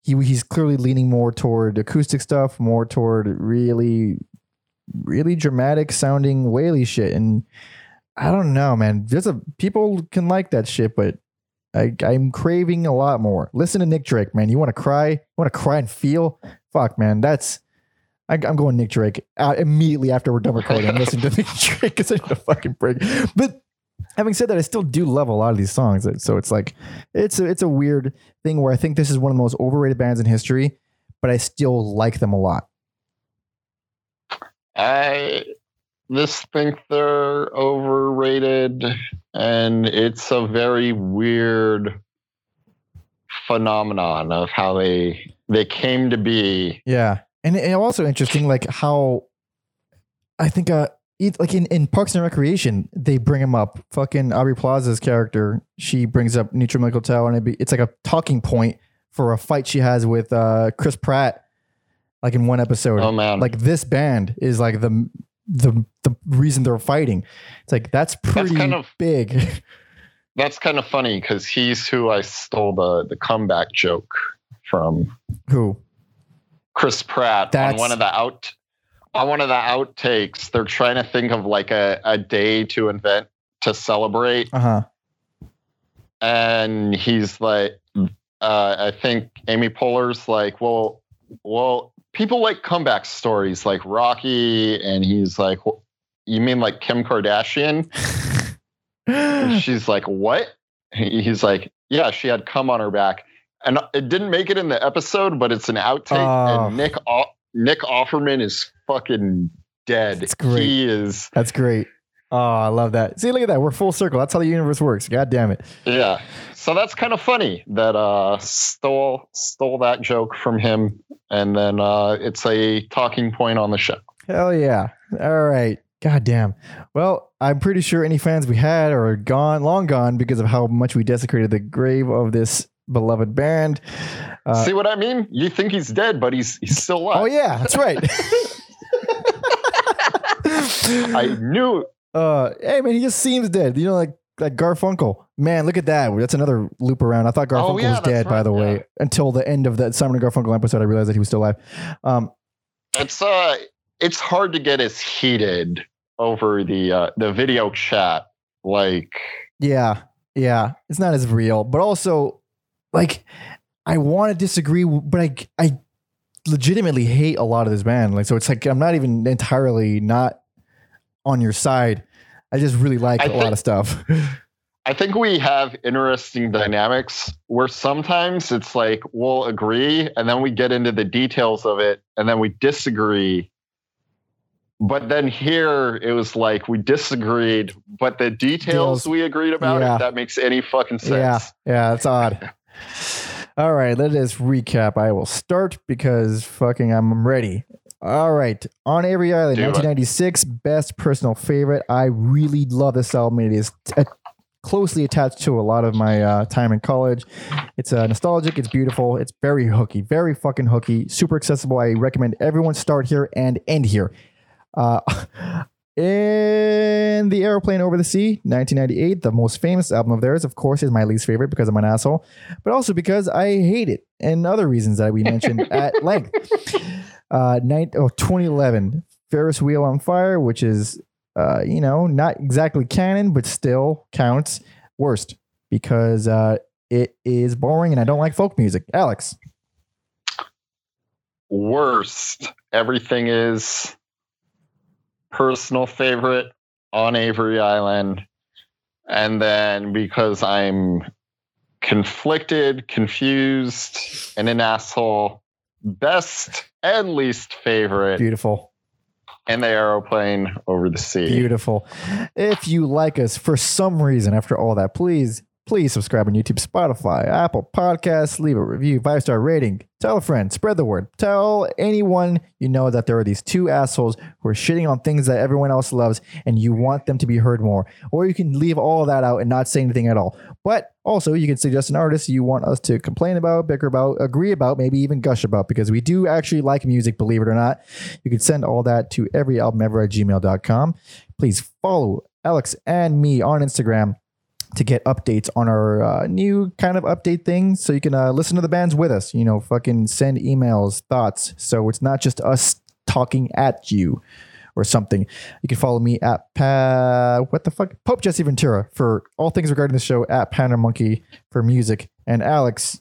[SPEAKER 1] he he's clearly leaning more toward acoustic stuff, more toward really really dramatic sounding whaley shit and I don't know, man. There's a people can like that shit, but I, I'm craving a lot more. Listen to Nick Drake, man. You want to cry? You want to cry and feel? Fuck, man. That's I, I'm going Nick Drake out immediately after we're done recording. I'm listening to Nick <laughs> Drake because I need a fucking break. But having said that, I still do love a lot of these songs. So it's like it's a, it's a weird thing where I think this is one of the most overrated bands in history, but I still like them a lot.
[SPEAKER 2] I just think they're overrated and it's a very weird phenomenon of how they they came to be
[SPEAKER 1] Yeah, and, and also interesting, like how I think, uh, like in, in Parks and Recreation, they bring him up. Fucking Aubrey Plaza's character, she brings up Neutral Milk Hotel, and it be, it's like a talking point for a fight she has with uh, Chris Pratt, like in one episode.
[SPEAKER 2] oh man
[SPEAKER 1] like this band is like the the the reason they're fighting. It's like that's pretty
[SPEAKER 2] kind of-
[SPEAKER 1] big. <laughs>
[SPEAKER 2] That's kind of funny because he's who I stole the the comeback joke from.
[SPEAKER 1] Who?
[SPEAKER 2] Chris Pratt
[SPEAKER 1] That's-
[SPEAKER 2] on one of the out on one of the outtakes. They're trying to think of like a, a day to invent to celebrate,
[SPEAKER 1] Uh huh.
[SPEAKER 2] and he's like, uh, I think Amy Poehler's like, well, well, people like comeback stories like Rocky, and he's like, you mean like Kim Kardashian? <laughs> She's like, "What?" He's like, "Yeah, she had cum on her back." And it didn't make it in the episode, but it's an outtake.
[SPEAKER 1] Oh.
[SPEAKER 2] And Nick O- Nick Offerman is fucking dead.
[SPEAKER 1] That's great.
[SPEAKER 2] He is.
[SPEAKER 1] That's great. Oh, I love that. See, look at that. We're full circle. That's how the universe works. God damn it.
[SPEAKER 2] Yeah. So that's kind of funny that uh stole stole that joke from him, and then uh it's a talking point on the show.
[SPEAKER 1] Hell yeah. All right. God damn. Well, I'm pretty sure any fans we had are gone, long gone because of how much we desecrated the grave of this beloved band. Uh,
[SPEAKER 2] See what I mean? You think he's dead, but he's he's still alive.
[SPEAKER 1] oh, yeah. That's right. <laughs>
[SPEAKER 2] I knew.
[SPEAKER 1] Uh, hey, man, he just seems dead. You know, like like Garfunkel. Man, look at that. That's another loop around. I thought Garfunkel
[SPEAKER 2] Oh, yeah,
[SPEAKER 1] was
[SPEAKER 2] that's
[SPEAKER 1] dead, by
[SPEAKER 2] right,
[SPEAKER 1] the way.
[SPEAKER 2] yeah.
[SPEAKER 1] Until the end of that Simon and Garfunkel episode, I realized that he was still alive. Um,
[SPEAKER 2] It's uh it's hard to get as heated over the uh the video chat like
[SPEAKER 1] Yeah, yeah, it's not as real, but also like I want to disagree, but I I legitimately hate a lot of this band. Like, so it's like I'm not even entirely not on your side. I just really like
[SPEAKER 2] I
[SPEAKER 1] a lot of stuff. <laughs>
[SPEAKER 2] I think we have interesting dynamics where sometimes it's like we'll agree and then we get into the details of it and then we disagree. But then here it was like we disagreed, but the details
[SPEAKER 1] Deals.
[SPEAKER 2] we agreed about,
[SPEAKER 1] Yeah.
[SPEAKER 2] if that makes any fucking sense.
[SPEAKER 1] yeah, yeah, it's odd. <laughs> All right, let us recap. I will start because fucking I'm ready. All right, on Avery Island,
[SPEAKER 2] Do it.
[SPEAKER 1] 1996, best personal favorite. I really love this album. It is t- closely attached to a lot of my uh, time in college. It's uh, nostalgic. It's beautiful. It's very hooky, very fucking hooky. Super accessible. I recommend everyone start here and end here. Uh, <laughs> in the aeroplane over the sea 1998 the most famous album of theirs of course is my least favorite because i'm an asshole but also because i hate it and other reasons that we mentioned <laughs> at length uh night oh, 2011 ferris wheel on fire which is uh you know not exactly canon but still counts worst because uh it is boring and i don't like folk music alex
[SPEAKER 2] Worst. Everything is personal favorite on Avery Island. And then because I'm conflicted, confused, and an asshole, best and least favorite
[SPEAKER 1] beautiful
[SPEAKER 2] in the aeroplane over the sea.
[SPEAKER 1] Beautiful. If you like us for some reason after all that, please, please subscribe on YouTube, Spotify, Apple Podcasts, leave a review, five star rating, tell a friend, spread the word, tell anyone you know that there are these two assholes who are shitting on things that everyone else loves and you want them to be heard more. Or you can leave all that out and not say anything at all. But also, you can suggest an artist you want us to complain about, bicker about, agree about, maybe even gush about, because we do actually like music, believe it or not. You can send all that to everyalbumever at gmail.com. Please follow Alex and me on Instagram to get updates on our uh, new kind of update thing. So you can uh, listen to the bands with us you know fucking send emails thoughts. So it's not just us talking at you or something. You can follow me at pa- what the fuck? Pope jesse ventura for all things regarding the show at Panda monkey for music. And alex.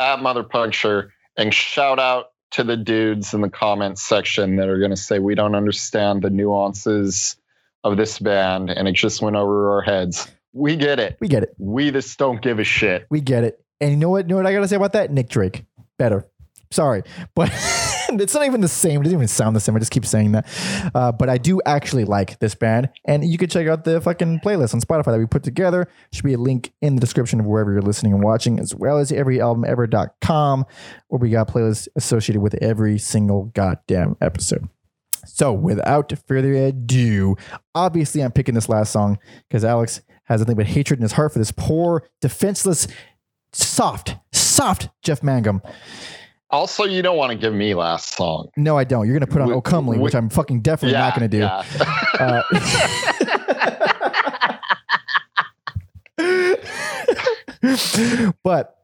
[SPEAKER 2] At Mother Puncture and shout out to the dudes in the comments section that are going to say we don't understand the nuances of this band and it just went over our heads. We get it.
[SPEAKER 1] we get it.
[SPEAKER 2] We just don't give a shit.
[SPEAKER 1] we get it. And you know what you know what i gotta say about that? Nick drake. Better. Sorry. <laughs> But <laughs> it's not even the same. It doesn't even sound the same. I just keep saying that. Uh, but i do actually like this band. And you can check out the fucking playlist on spotify that we put together. Should be a link in the description of wherever you're listening and watching as well as everyalbumever.com where we got playlists associated with every single goddamn episode so without further ado obviously i'm picking this last song because alex has nothing but hatred in his heart for this poor defenseless soft soft jeff mangum
[SPEAKER 2] Also, you don't want to give me last song.
[SPEAKER 1] no i don't you're gonna put on
[SPEAKER 2] We-
[SPEAKER 1] oh
[SPEAKER 2] we-
[SPEAKER 1] which i'm fucking definitely not gonna do
[SPEAKER 2] yeah.
[SPEAKER 1] Uh, <laughs> <laughs> but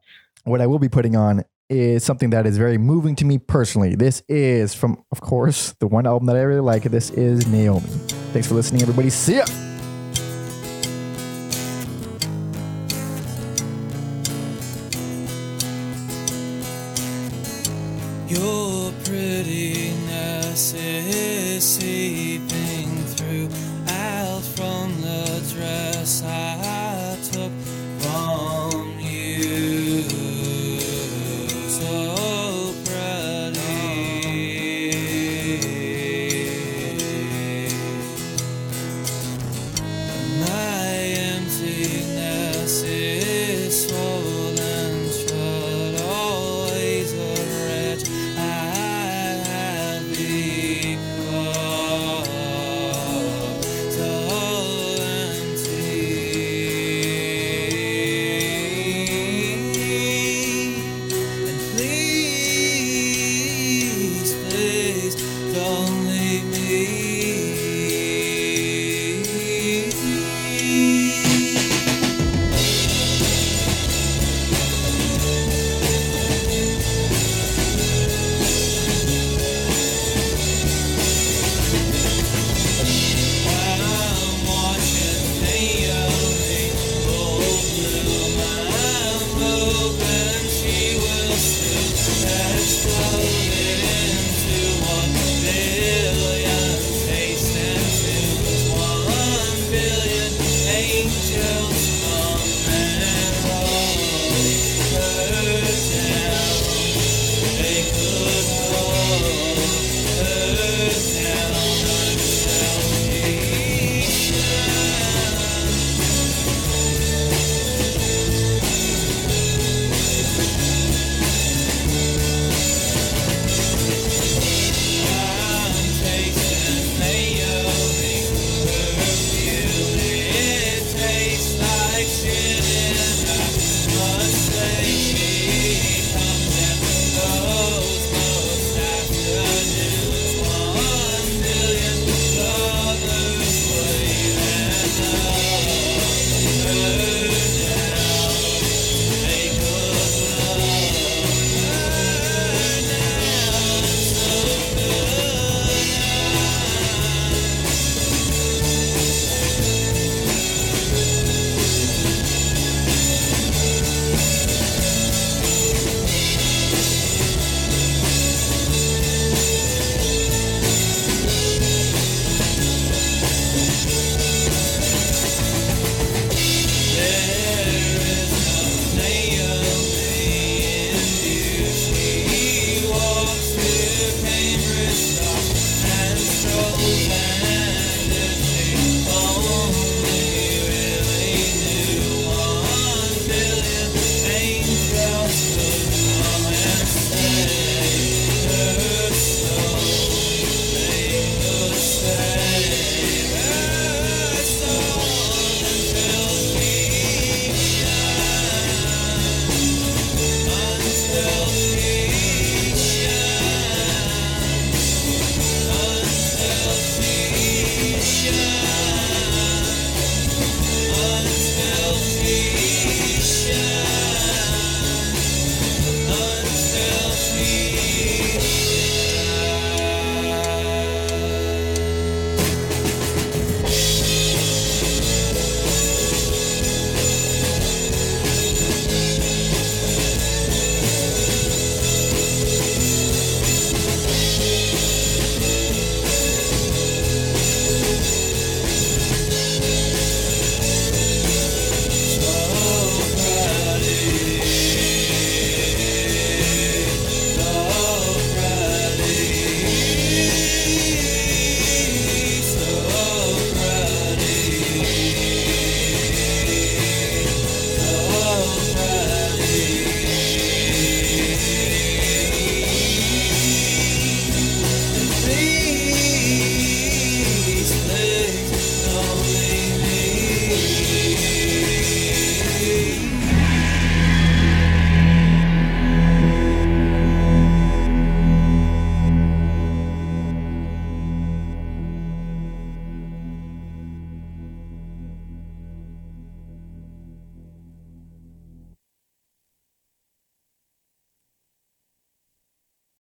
[SPEAKER 1] what I will be putting on is something that is very moving to me personally. This is from, of course, the one album that I really like. This is Naomi. Thanks for listening, everybody. See ya.
[SPEAKER 6] Your prettiness is seeping through out from the dress I